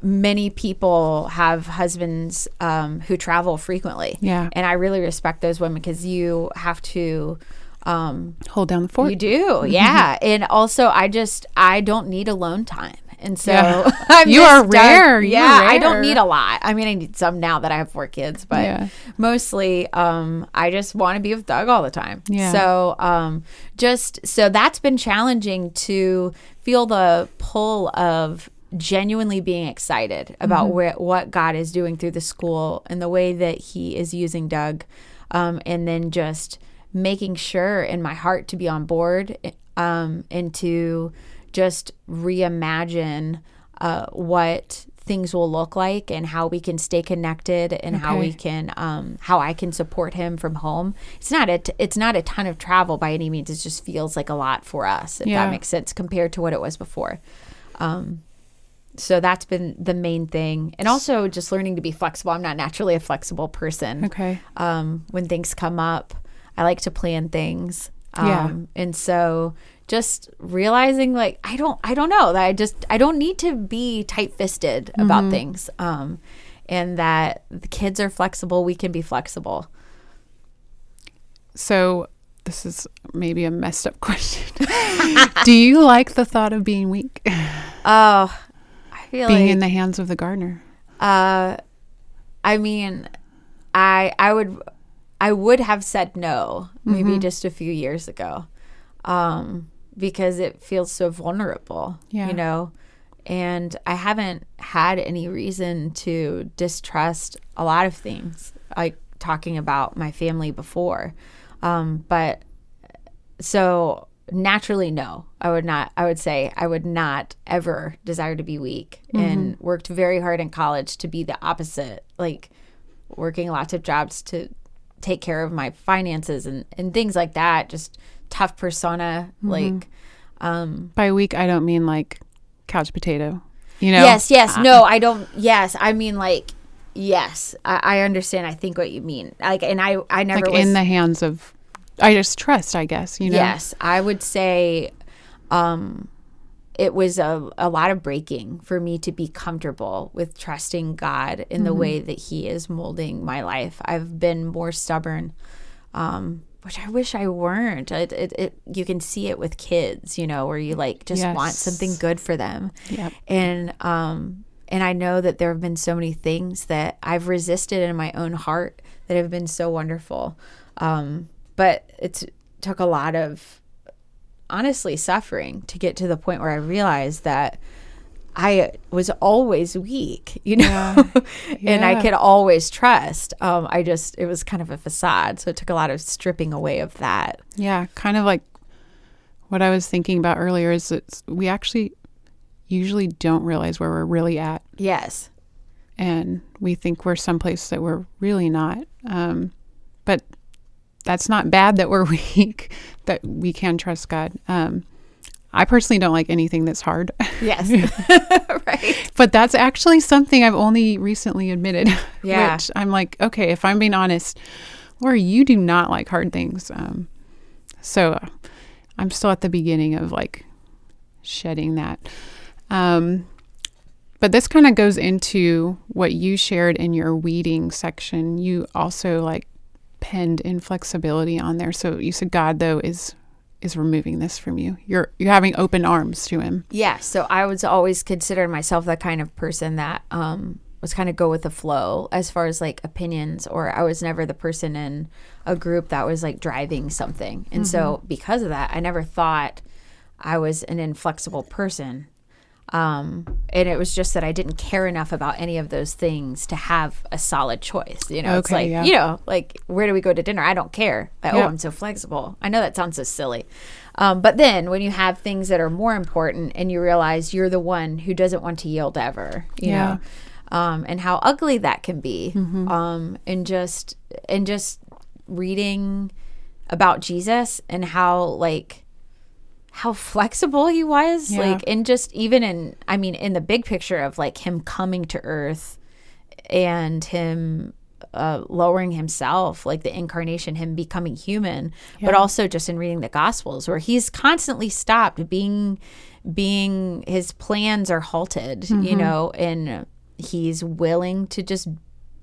many people have husbands um, who travel frequently. Yeah. and I really respect those women because you have to. Um, Hold down the fort. you do, yeah. and also, I just I don't need alone time, and so Yeah. You are rare. Yeah, are I don't need a lot. I mean, I need some now that I have four kids, but Yeah. mostly, um, I just want to be with Doug all the time. Yeah. So, um, just so that's been challenging to feel the pull of genuinely being excited about Mm-hmm. where what God is doing through the school and the way that He is using Doug, um, and then just making sure in my heart to be on board um, and to just reimagine uh, what things will look like and how we can stay connected and how we can um, how I can support him from home. It's not a t- it's not a ton of travel by any means. It just feels like a lot for us if Yeah. that makes sense compared to what it was before. Um, so that's been the main thing, and also just learning to be flexible. I'm not naturally a flexible person Okay. um, when things come up. I like to plan things. Yeah. Um, and so just realizing like I don't I don't know that I just I don't need to be tight-fisted about things. Um and that the kids are flexible, we can be flexible. So this is maybe a messed up question. Do you like the thought of being weak, Oh, I feel being like in the hands of the gardener? Uh, I mean, I I would I would have said no maybe just a few years ago, um, because it feels so vulnerable. Yeah. You know, and I haven't had any reason to distrust a lot of things, like talking about my family before, um, but so naturally no i would not i would say i would not ever desire to be weak and worked very hard in college to be the opposite like working lots of jobs to take care of my finances and and things like that just tough persona like um, By weak, I don't mean like couch potato. You know? yes yes no i don't yes i mean like yes I, I understand i think what you mean like and i i never Like was in the hands of, I just trust, I guess, you know? Yes, I would say um, it was a, a lot of breaking for me to be comfortable with trusting God in the way that He is molding my life. I've been more stubborn, um, which I wish I weren't. It, it, it, you can see it with kids, you know, where you like just want something good for them. Yep. And um, and I know that there have been so many things that I've resisted in my own heart that have been so wonderful. Um, but it's took a lot of honestly suffering to get to the point where I realized that I was always weak, you know, and I could always trust. Um, I just, it was kind of a facade. So it took a lot of stripping away of that. Yeah, kind of like what I was thinking about earlier is that we actually usually don't realize where we're really at, Yes. and we think we're someplace that we're really not. Um, but that's not bad that we're weak, that we can trust God. Um, I personally don't like anything that's hard, Yes. right. but that's actually something I've only recently admitted. Yeah. Which I'm like, okay, if I'm being honest, Laura, you do not like hard things. Um, so uh, I'm still at the beginning of like shedding that. Um, but this kind of goes into what you shared in your weeding section. You also like penned inflexibility on there. So you said God though is is removing this from you. You're you're having open arms to him. Yeah. So I was always considered myself the kind of person that um, was kind of go with the flow as far as like opinions, or I was never the person in a group that was like driving something. And so because of that, I never thought I was an inflexible person. Um, and it was just that I didn't care enough about any of those things to have a solid choice. You know, it's like, yeah. you know, like where do we go to dinner? I don't care. That, Yeah. Oh, I'm so flexible. I know that sounds so silly. Um, but then when you have things that are more important and you realize you're the one who doesn't want to yield ever, you Yeah. know, um, and how ugly that can be. Um, and just, and just reading about Jesus and how like, how flexible he was Yeah. like and just even in i mean in the big picture of like him coming to earth and him uh, lowering himself like the incarnation him becoming human but also just in reading the gospels where he's constantly stopped being being his plans are halted Mm-hmm. you know and he's willing to just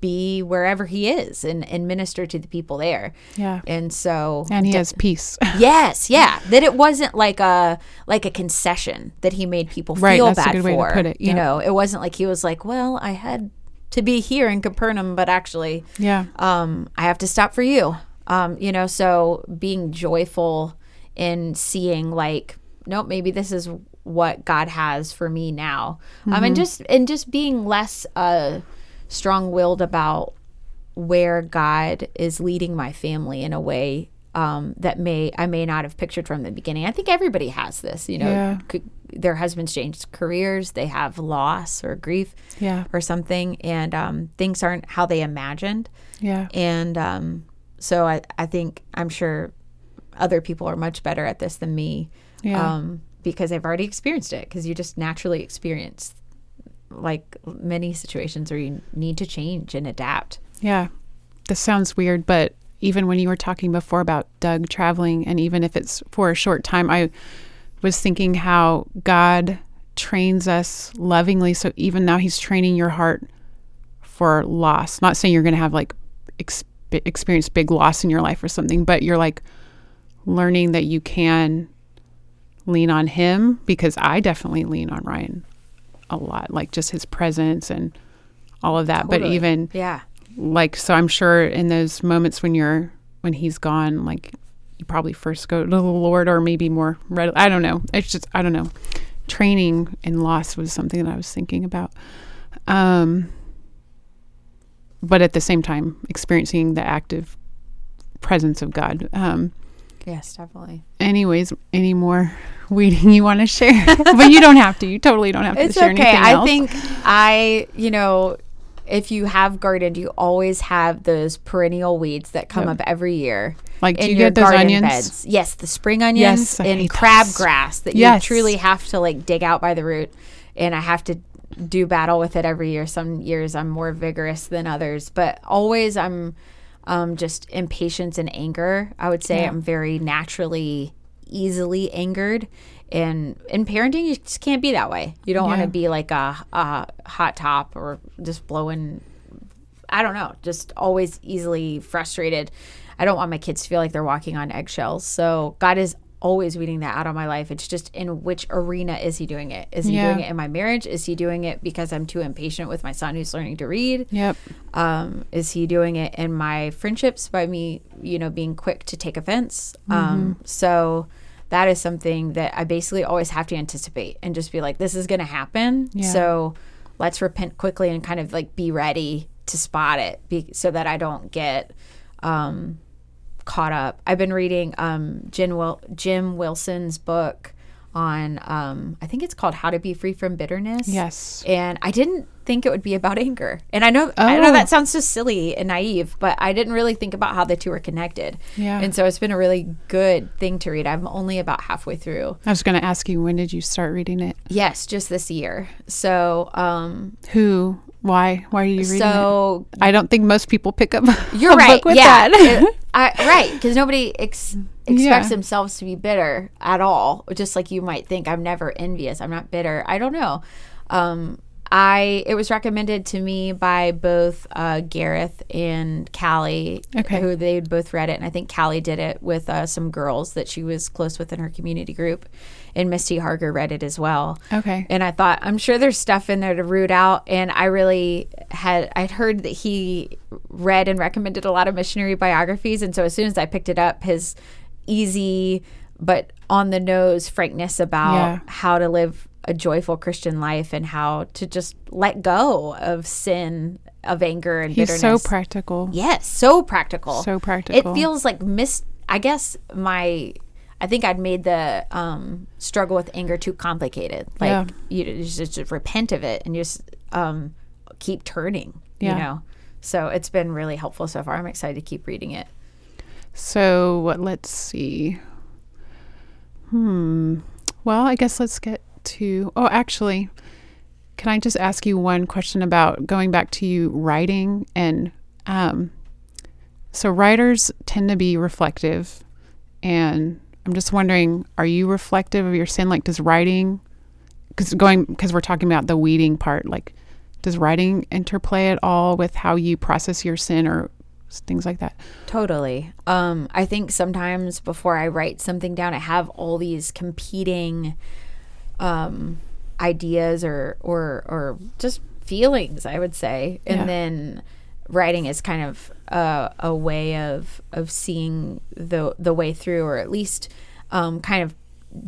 be wherever he is and, and minister to the people there Yeah. and so And he has peace. Yes, yeah. That it wasn't like a like a concession that he made people Right, feel bad good way to for. put it, You know, it wasn't like he was like, "Well, I had to be here in Capernaum, but actually, yeah. um, I have to stop for you." Um, you know, so being joyful in seeing like, nope, maybe this is what God has for me now. Um, Mm-hmm. and just and just being less uh strong-willed about where God is leading my family in a way um, that may I may not have pictured from the beginning. I think everybody has this, you know. Yeah. c- their husbands changed careers, they have loss or grief Yeah. or something, and um, things aren't how they imagined. Yeah. And um, so I, I think I'm sure other people are much better at this than me Yeah. um, because they've already experienced it because you just naturally experience like many situations where you need to change and adapt. Yeah. This sounds weird, but even when you were talking before about Doug traveling, and even if it's for a short time, I was thinking how God trains us lovingly. So even now, He's training your heart for loss. Not saying you're going to have like ex- experience big loss in your life or something, but you're like learning that you can lean on Him because I definitely lean on Ryan a lot, like just His presence and all of that. But even Yeah. like so i'm sure in those moments when you're when he's gone like you probably first go to the lord or maybe more readily i don't know it's just i don't know training and loss was something that i was thinking about um but at the same time experiencing the active presence of god um Yes, definitely. anyways any more weeding you want to share but you don't have to you totally don't have to It's share okay. anything I think I, you know, if you have gardened, you always have those perennial weeds that come Yep. up every year. like do you your get those onions beds. Yes, the spring onions Yes, and crabgrass that Yes. you truly have to like dig out by the root. And I have to do battle with it every year. Some years I'm more vigorous than others, but always I'm um, just impatience and anger. I would say Yeah. I'm very naturally easily angered. And in parenting, you just can't be that way. You don't want to be like a, a hot top or just blowing I don't know, just always easily frustrated. I don't want my kids to feel like they're walking on eggshells. So God is always weeding that out of my life. It's just in which arena is he doing it? Is he Yeah. doing it in my marriage? Is he doing it because I'm too impatient with my son who's learning to read? yep Um, is he doing it in my friendships by me, you know, being quick to take offense? Um, Mm-hmm. so that is something that I basically always have to anticipate and just be like, this is going to happen. Yeah. So let's repent quickly and kind of like be ready to spot it be, so that I don't get um, caught up. I've been reading um, Jim, Wil- Jim Wilson's book on, um, I think it's called How to Be Free from Bitterness yes and I didn't think it would be about anger. And I know I know Oh. that sounds so silly and naive, but I didn't really think about how the two are connected. Yeah. And so it's been a really good thing to read. I'm only about halfway through. I was going to ask you when did you start reading it? Yes, just this year. So, um Who? Why? Why are you reading it? so I don't think most people pick up. you're a right. Book with yeah. that. It- I, right, because nobody ex- expects Yeah. themselves to be bitter at all. Just like you might think, I'm never envious. I'm not bitter. I don't know. Um, I it was recommended to me by both uh, Garreth and Callie, Okay. who they both read it, and I think Callie did it with uh, some girls that she was close with in her community group, and Misty Harger read it as well. okay. And I thought, I'm sure there's stuff in there to root out. And I really had, I'd heard that he read and recommended a lot of missionary biographies. And so as soon as I picked it up, his easy but on the nose frankness about Yeah. how to live a joyful Christian life and how to just let go of sin, of anger and He's bitterness. so practical. Yes, so practical. So practical. It feels like miss. I guess my. I think I'd made the um, struggle with anger too complicated. Like Yeah. you just, just repent of it and just um, keep turning. Yeah. You know. So it's been really helpful so far. I'm excited to keep reading it. So what? Let's see. Hmm. Well, I guess let's get to. Oh, actually, can I just ask you one question about going back to you writing and um. So writers tend to be reflective, and I'm just wondering, are you reflective of your sin? Like, does writing? Because going because we're talking about the weeding part, like, does writing interplay at all with how you process your sin or things like that? Totally. Um, I think sometimes before I write something down, I have all these competing um, ideas or or or just feelings. I would say, and Yeah. then writing is kind of a, a way of of seeing the the way through, or at least um, kind of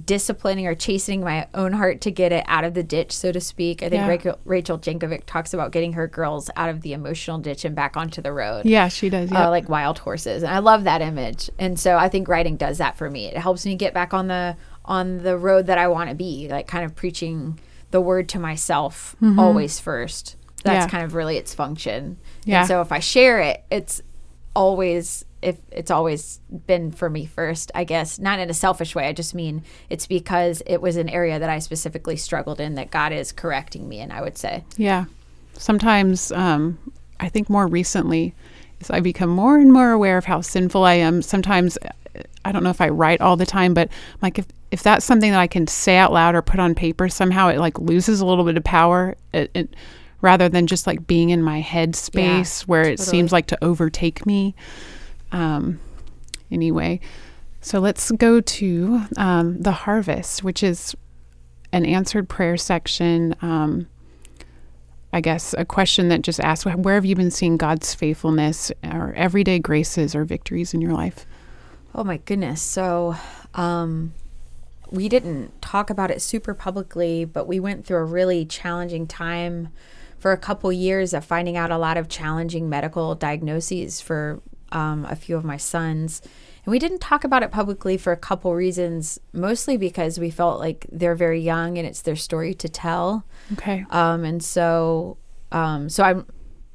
disciplining or chastening my own heart to get it out of the ditch, so to speak. I think Yeah. Rachel, Rachel Jankovic talks about getting her girls out of the emotional ditch and back onto the road Yeah, she does. Yeah. uh, like wild horses and i love that image and so i think writing does that for me it helps me get back on the on the road that i want to be like kind of preaching the word to myself always first that's Yeah. kind of really its function Yeah. and so if i share it it's always if it's always been for me first i guess not in a selfish way i just mean it's because it was an area that i specifically struggled in that god is correcting me in i would say Yeah. Sometimes, um, I think more recently, as I become more and more aware of how sinful I am, sometimes I don't know if I write all the time, but like if if that's something that I can say out loud or put on paper, somehow it like loses a little bit of power. It, it rather than just like being in my head space where it totally. seems like to overtake me. Um, anyway, so let's go to um, the harvest, which is an answered prayer section. Um, I guess a question that just asks, where have you been seeing God's faithfulness or everyday graces or victories in your life? Oh my goodness. So, um, we didn't talk about it super publicly, but we went through a really challenging time for a couple years of finding out a lot of challenging medical diagnoses for um, a few of my sons. And we didn't talk about it publicly for a couple reasons, mostly because we felt like they're very young and it's their story to tell. Okay. Um, and so, um, so I'm,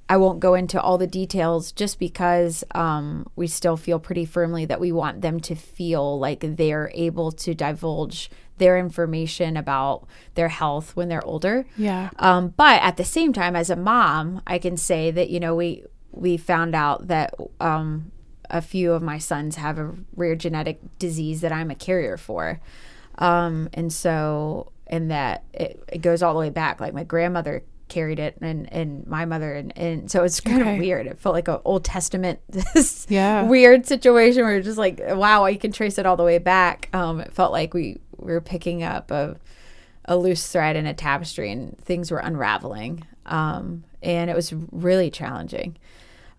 I won't go into all the details just because um, we still feel pretty firmly that we want them to feel like they're able to divulge their information about their health when they're older. Yeah. Um, but at the same time, as a mom, I can say that you know we we found out that um, a few of my sons have a rare genetic disease that I'm a carrier for, um, and so and that it, it goes all the way back. Like my grandmother carried it and and my mother and, and so it's kind Okay. of weird it felt like an old testament this Yeah. weird situation where it's just like wow I can trace it all the way back um it felt like we, we were picking up a a loose thread in a tapestry and things were unraveling um and it was really challenging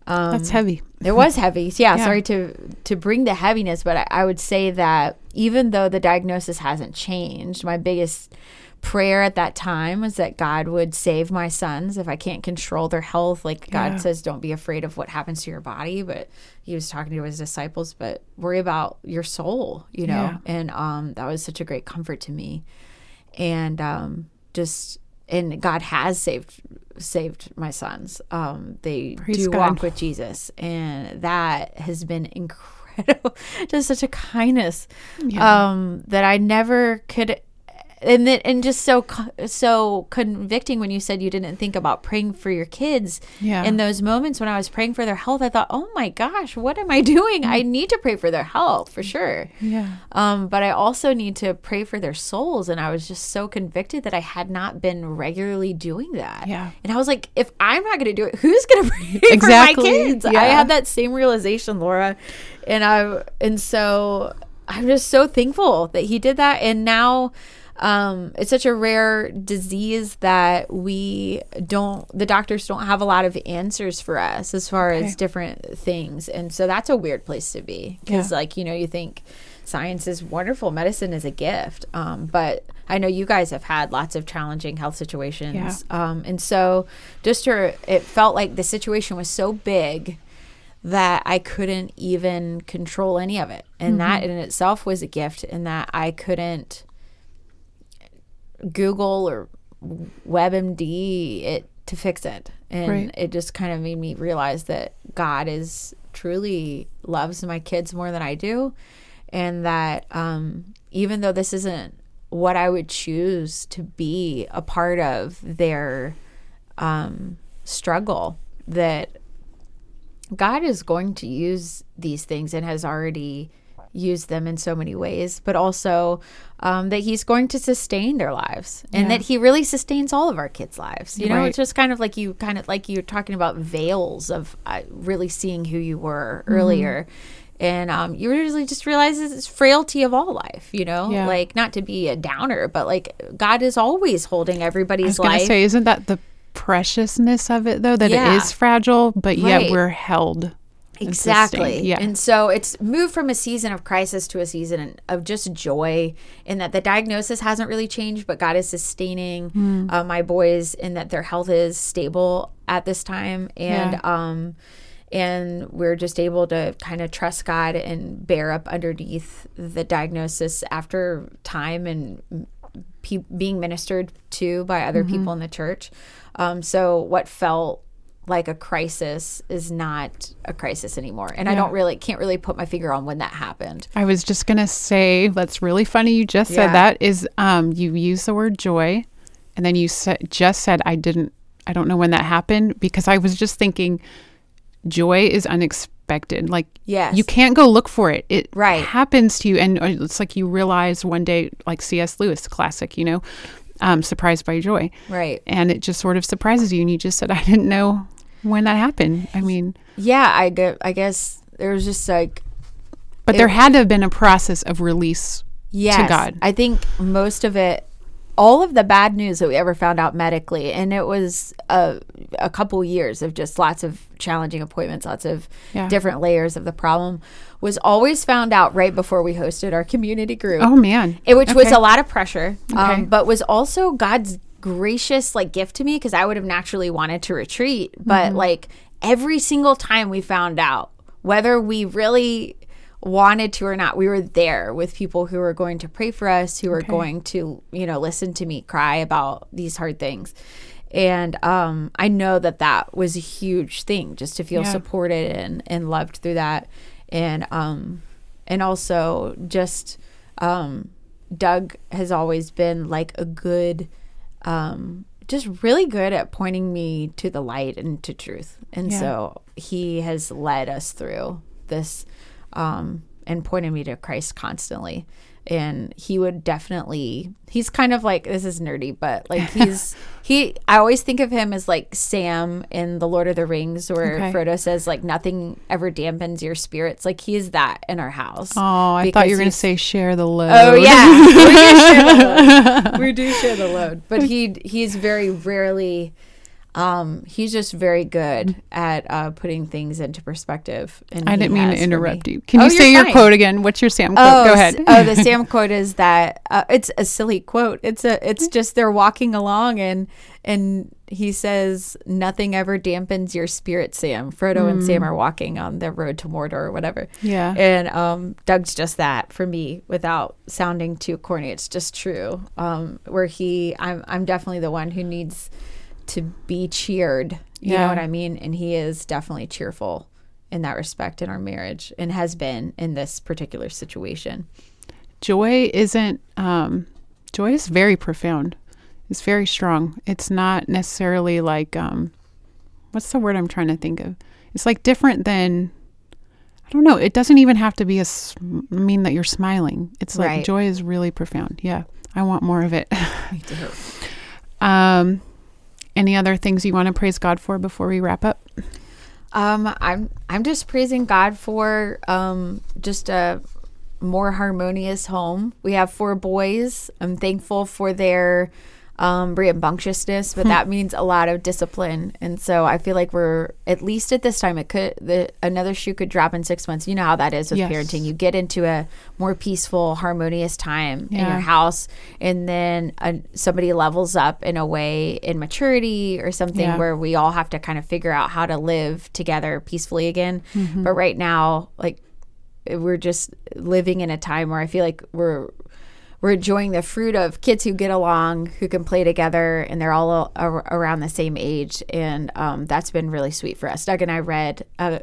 um That's heavy. it was heavy. Yeah, Yeah. sorry to to bring the heaviness, but I, I would say that even though the diagnosis hasn't changed, my biggest prayer at that time was that God would save my sons if I can't control their health. Like God Yeah. says, don't be afraid of what happens to your body, but he was talking to his disciples, but worry about your soul, you know. Yeah. And um, that was such a great comfort to me, and um, just and God has saved saved my sons. Um, they Praise do God. walk with Jesus, and that has been incredible. just such a kindness Yeah. um, that I never could. And then, and just so so convicting when you said you didn't think about praying for your kids. Yeah. In those moments when I was praying for their health, I thought, "Oh my gosh, what am I doing? I need to pray for their health for sure." yeah. Um, but I also need to pray for their souls. And I was just so convicted that I had not been regularly doing that. Yeah. And I was like, if I'm not going to do it, who's going to pray for Exactly. my kids? I had that same realization, Laura. And I, and so I'm just so thankful that he did that. And now, um, it's such a rare disease that we don't, the doctors don't have a lot of answers for us as far Okay. as different things. And so that's a weird place to be because, Yeah. like, you know, you think science is wonderful, medicine is a gift. Um, but I know you guys have had lots of challenging health situations. Yeah. Um, and so just to, it felt like the situation was so big that I couldn't even control any of it. And that in itself was a gift in that I couldn't Google or WebMD it to fix it. And Right. it just kind of made me realize that God is truly loves my kids more than I do. And that um, even though this isn't what I would choose to be a part of their um, struggle, that God is going to use these things and has already used them in so many ways, but also um, that He's going to sustain their lives and Yeah. that He really sustains all of our kids' lives. You know, Right. it's just kind of like you kind of like you're talking about veils of uh, really seeing who you were earlier. And um, you really just realize it's frailty of all life, you know, Yeah. like not to be a downer, but like God is always holding I everybody's was life. say, isn't that the preciousness of it, though? That Yeah. it is fragile, but Right. yet we're held. Exactly. Yeah. And so it's moved from a season of crisis to a season of just joy in that the diagnosis hasn't really changed, but God is sustaining Hmm. uh, my boys in that their health is stable at this time. And, Yeah. um, and we're just able to kind of trust God and bear up underneath the diagnosis after time and pe- being ministered to by other Mm-hmm. people in the church. Um, so what felt like a crisis is not a crisis anymore. And I don't really can't really put my finger on when that happened. I was just gonna say that's really funny. You just Yeah. said that is um, you use the word joy, and then you sa- just said I didn't. I don't know when that happened because I was just thinking joy is unexpected. Like Yes. you can't go look for it. It Right. happens to you, and uh, it's like you realize one day, like C.S. Lewis, classic, you know, um, surprised by joy, right. and it just sort of surprises you, and you just said, I didn't know when that happened. I mean, Yeah, I get. I guess there was just like but there had to have been a process of release. yes, God. I think most of it, all of the bad news that we ever found out medically, and it was a a couple years of just lots of challenging appointments, lots of Yeah. different layers of the problem, was always found out right before we hosted our community group. Oh man, It, which was a lot of pressure, Okay. um, but was also God's gracious like gift to me because I would have naturally wanted to retreat, but Mm-hmm. like every single time we found out whether we really wanted to or not, we were there with people who were going to pray for us, who were going to you know listen to me cry about these hard things. And um, I know that that was a huge thing, just to feel Yeah. supported and, and loved through that, and um, and also just um, Doug has always been like a good, um, just really good at pointing me to the light and to truth. And Yeah. so he has led us through this um, and pointed me to Christ constantly. And he would definitely, he's kind of like, this is nerdy, but like he's, he, I always think of him as like Sam in The Lord of the Rings, where Okay. Frodo says, like, nothing ever dampens your spirits. Like, he is that in our house. Oh, I thought you were going to say share the load. Oh yeah, we do share the load. We do share the load, but he he's very rarely. Um, he's just very good at uh, putting things into perspective. And I didn't mean to interrupt me. you. Can Oh, you say you're your fine. quote again? What's your Sam quote? Oh, Go ahead. oh, the Sam quote is that uh, it's a silly quote. It's a it's just they're walking along and and he says nothing ever dampens your spirit, Sam. Frodo and Sam are walking on the road to Mordor or whatever. Yeah. And um, Doug's just that for me, without sounding too corny. It's just true. Um, where he, I'm, I'm definitely the one who needs to be cheered. You Yeah. know what I mean? And he is definitely cheerful in that respect in our marriage, and has been in this particular situation. joy isn't um joy is very profound it's very strong it's not necessarily like um what's the word i'm trying to think of it's like different than i don't know it doesn't even have to be a s- mean that you're smiling it's like Right. joy is really profound yeah i want more of it Me too. um any other things you want to praise god for before we wrap up Um, I'm I'm just praising God for um just a more harmonious home. We have four boys. I'm thankful for their um rambunctiousness, but that means a lot of discipline. And so I feel like we're at least at this time it could the another shoe could drop in six months. You know how that is with Yes. parenting. You get into a more peaceful, harmonious time in your house, and then uh, somebody levels up in a way in maturity or something Yeah. where we all have to kind of figure out how to live together peacefully again. Mm-hmm. But right now, like we're just living in a time where I feel like we're we're enjoying the fruit of kids who get along, who can play together, and they're all ar- around the same age, and um, that's been really sweet for us. Doug and I read. Uh,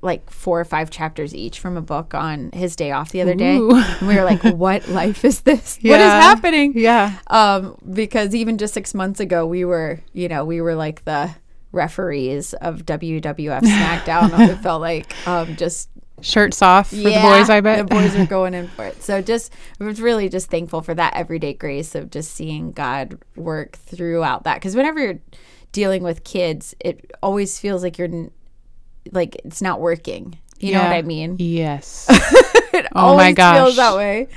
like four or five chapters each from a book on his day off the other day. And we were like, what life is this? What is happening? yeah um, because even just six months ago, we were, you know, we were like the referees of WWF SmackDown. it felt like um, just shirts off for yeah, the boys i bet the boys are going in for it. So just, I was really just thankful for that everyday grace of just seeing God work throughout that. Because whenever you're dealing with kids, it always feels like you're n- like it's not working. You know what I mean? yes It Oh my always gosh. feels that way.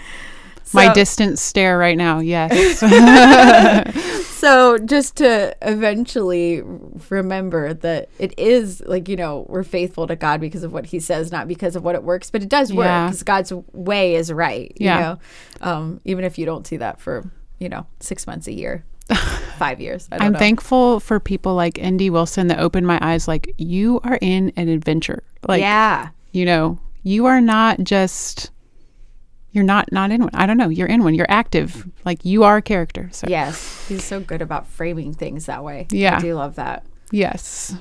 My So- distant stare right now yes So just to eventually remember that it is like you know we're faithful to God because of what He says, not because of what it works, but it does work Yeah. because God's way is right. You Yeah. know, um, even if you don't see that for you know six months a year, five years. I don't I'm know. thankful for people like N.D. Wilson that opened my eyes like you are in an adventure. Like yeah, you know, you are not just you're not not in one. I don't know, you're in one. You're active. Like you are a character. So yes, He's so good about framing things that way. Yeah. I do love that. yes.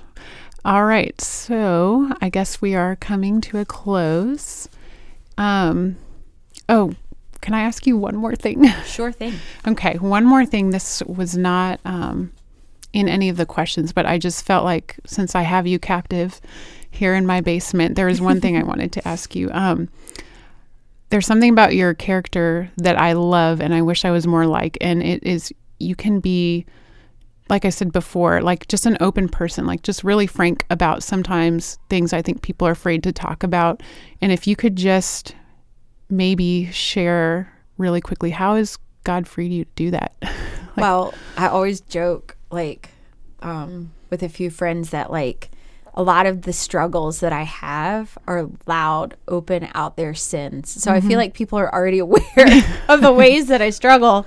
All right. So, I guess we are coming to a close. Um oh, can I ask you one more thing? Sure thing. Okay, one more thing. This was not um, in any of the questions, but I just felt like since I have you captive here in my basement. There is one thing I wanted to ask you. Um, there's something about your character that I love and I wish I was more like, and it is you can be, like I said before, like just an open person, like just really frank about sometimes things I think people are afraid to talk about. And if you could just maybe share really quickly, how has God freed you to do that? like, well, I always joke like um, with a few friends that like a lot of the struggles that I have are loud, open, out there sins. So mm-hmm. I feel mm-hmm. like people are already aware of the ways that I struggle.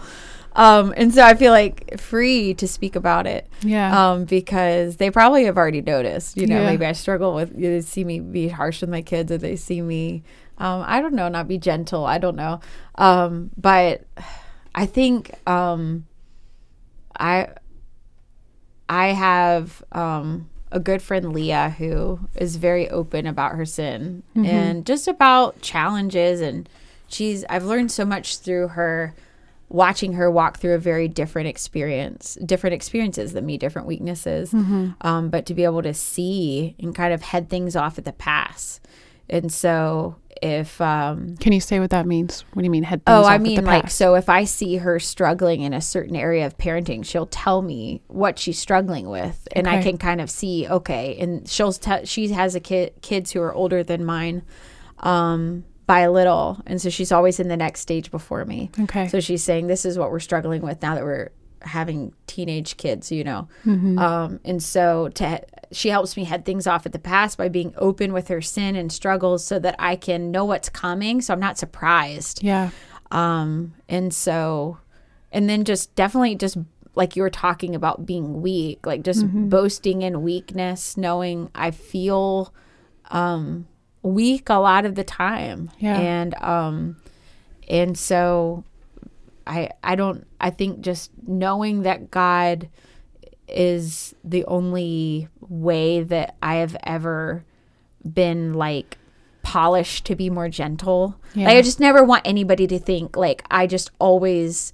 Um, and so I feel like free to speak about it. Yeah. Um, because they probably have already noticed, you know, yeah. maybe I struggle with, they see me be harsh with my kids or they see me, um, I don't know, not be gentle. I don't know. Um, but I think, um, I, I have, um, a good friend Leah who is very open about her sin mm-hmm. and just about challenges and she's I've learned so much through her watching her walk through a very different experience different experiences than me different weaknesses mm-hmm. um, but to be able to see and kind of head things off at the pass and so if um can you say what that means? What do you mean head oh i mean like so if i see her struggling in a certain area of parenting she'll tell me what she's struggling with and okay. i can kind of see okay and she'll tell she has a kid kids who are older than mine um by a little and so she's always in the next stage before me. Okay. So she's saying this is what we're struggling with now that we're having teenage kids, you know. Mm-hmm. Um, and so to she helps me head things off at the past by being open with her sin and struggles so that I can know what's coming so I'm not surprised. Yeah. Um and so and then just definitely just like you were talking about being weak, like just mm-hmm. boasting in weakness, knowing I feel um weak a lot of the time. Yeah. And um and so I I don't I think just knowing that God is the only way that I have ever been like polished to be more gentle. Yeah. Like I just never want anybody to think like I just always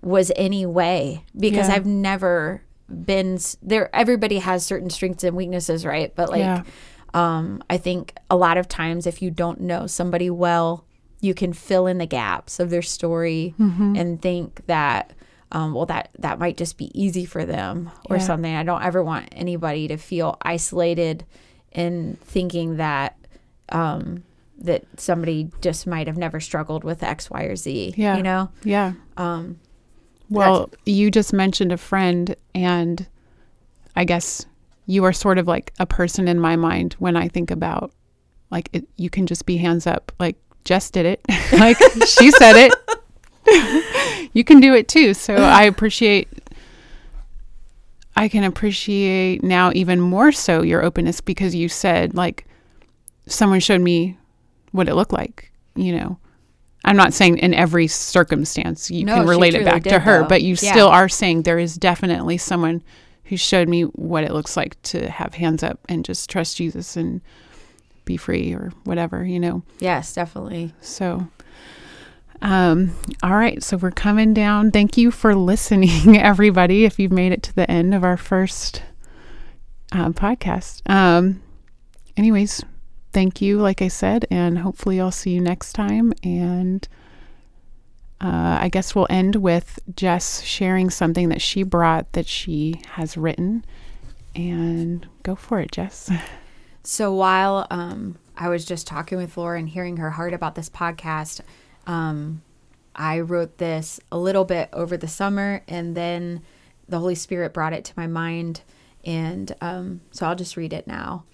was any way because yeah. I've never been there everybody has certain strengths and weaknesses, right? But like yeah. um I think a lot of times if you don't know somebody well you can fill in the gaps of their story mm-hmm. and think that um, well that that might just be easy for them or yeah. something i don't ever want anybody to feel isolated in thinking that um, that somebody just might have never struggled with x y or z yeah you know yeah um, well you just mentioned a friend and i guess you are sort of like a person in my mind when i think about like it, you can just be hands up like Jess did it. like she said it. you can do it too. So I appreciate I can appreciate now even more so your openness because you said like someone showed me what it looked like, you know. I'm not saying in every circumstance you no, can relate it back to her, though. but you yeah. still are saying there is definitely someone who showed me what it looks like to have hands up and just trust Jesus and be free or whatever, you know. Yes, definitely. So um, all right, so we're coming down. Thank you for listening, everybody. If you've made it to the end of our first uh, podcast. Um, anyways, thank you, like I said, and hopefully I'll see you next time. And uh, I guess we'll end with Jess sharing something that she brought that she has written. And go for it, Jess. So while um, I was just talking with Laura and hearing her heart about this podcast, um, I wrote this a little bit over the summer, and then the Holy Spirit brought it to my mind. And um, so I'll just read it now.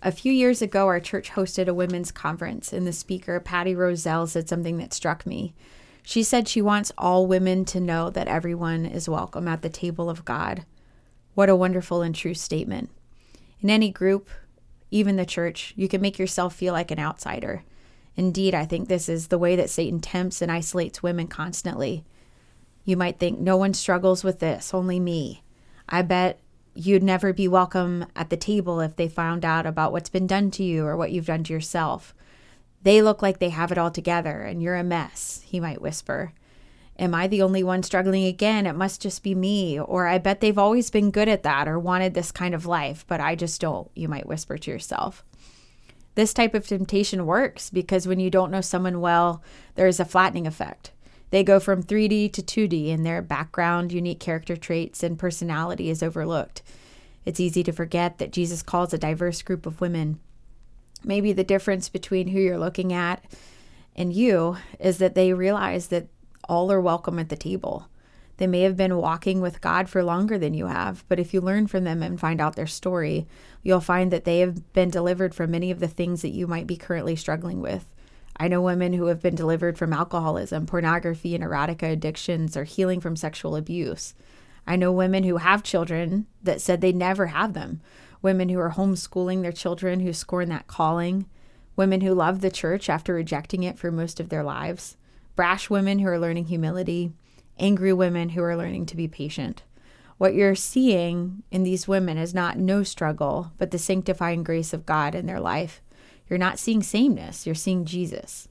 A few years ago, our church hosted a women's conference, and the speaker, Patty Roselle, said something that struck me. She said she wants all women to know that everyone is welcome at the table of God. What a wonderful and true statement. In any group, even the church, you can make yourself feel like an outsider. Indeed, I think this is the way that Satan tempts and isolates women constantly. You might think, no one struggles with this, only me. I bet you'd never be welcome at the table if they found out about what's been done to you or what you've done to yourself. They look like they have it all together and you're a mess, he might whisper. Am I the only one struggling again? It must just be me. Or I bet they've always been good at that or wanted this kind of life, but I just don't, you might whisper to yourself. This type of temptation works because when you don't know someone well, there is a flattening effect. They go from 3D to 2D, and their background, unique character traits, and personality is overlooked. It's easy to forget that Jesus calls a diverse group of women. Maybe the difference between who you're looking at and you is that they realize that all are welcome at the table. They may have been walking with God for longer than you have, but if you learn from them and find out their story, you'll find that they have been delivered from many of the things that you might be currently struggling with. I know women who have been delivered from alcoholism, pornography, and erotica addictions, or healing from sexual abuse. I know women who have children that said they never have them, women who are homeschooling their children who scorn that calling, women who love the church after rejecting it for most of their lives brash women who are learning humility, angry women who are learning to be patient. What you're seeing in these women is not no struggle, but the sanctifying grace of God in their life. You're not seeing sameness, you're seeing Jesus.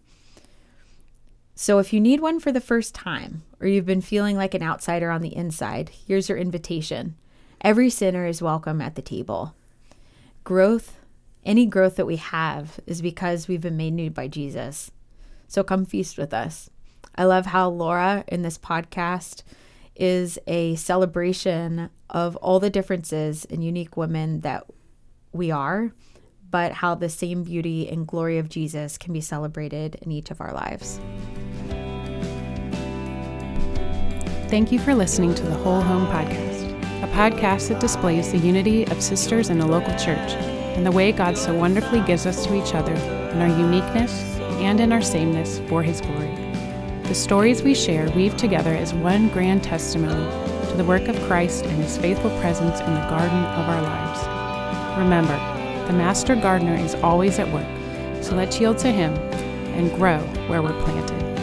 So if you need one for the first time, or you've been feeling like an outsider on the inside, here's your invitation. Every sinner is welcome at the table. Growth, any growth that we have, is because we've been made new by Jesus. So come feast with us. I love how Laura in this podcast is a celebration of all the differences and unique women that we are, but how the same beauty and glory of Jesus can be celebrated in each of our lives. Thank you for listening to the Whole Home Podcast, a podcast that displays the unity of sisters in a local church and the way God so wonderfully gives us to each other in our uniqueness and in our sameness for His glory. The stories we share weave together as one grand testimony to the work of Christ and his faithful presence in the garden of our lives. Remember, the master gardener is always at work, so let's yield to him and grow where we're planted.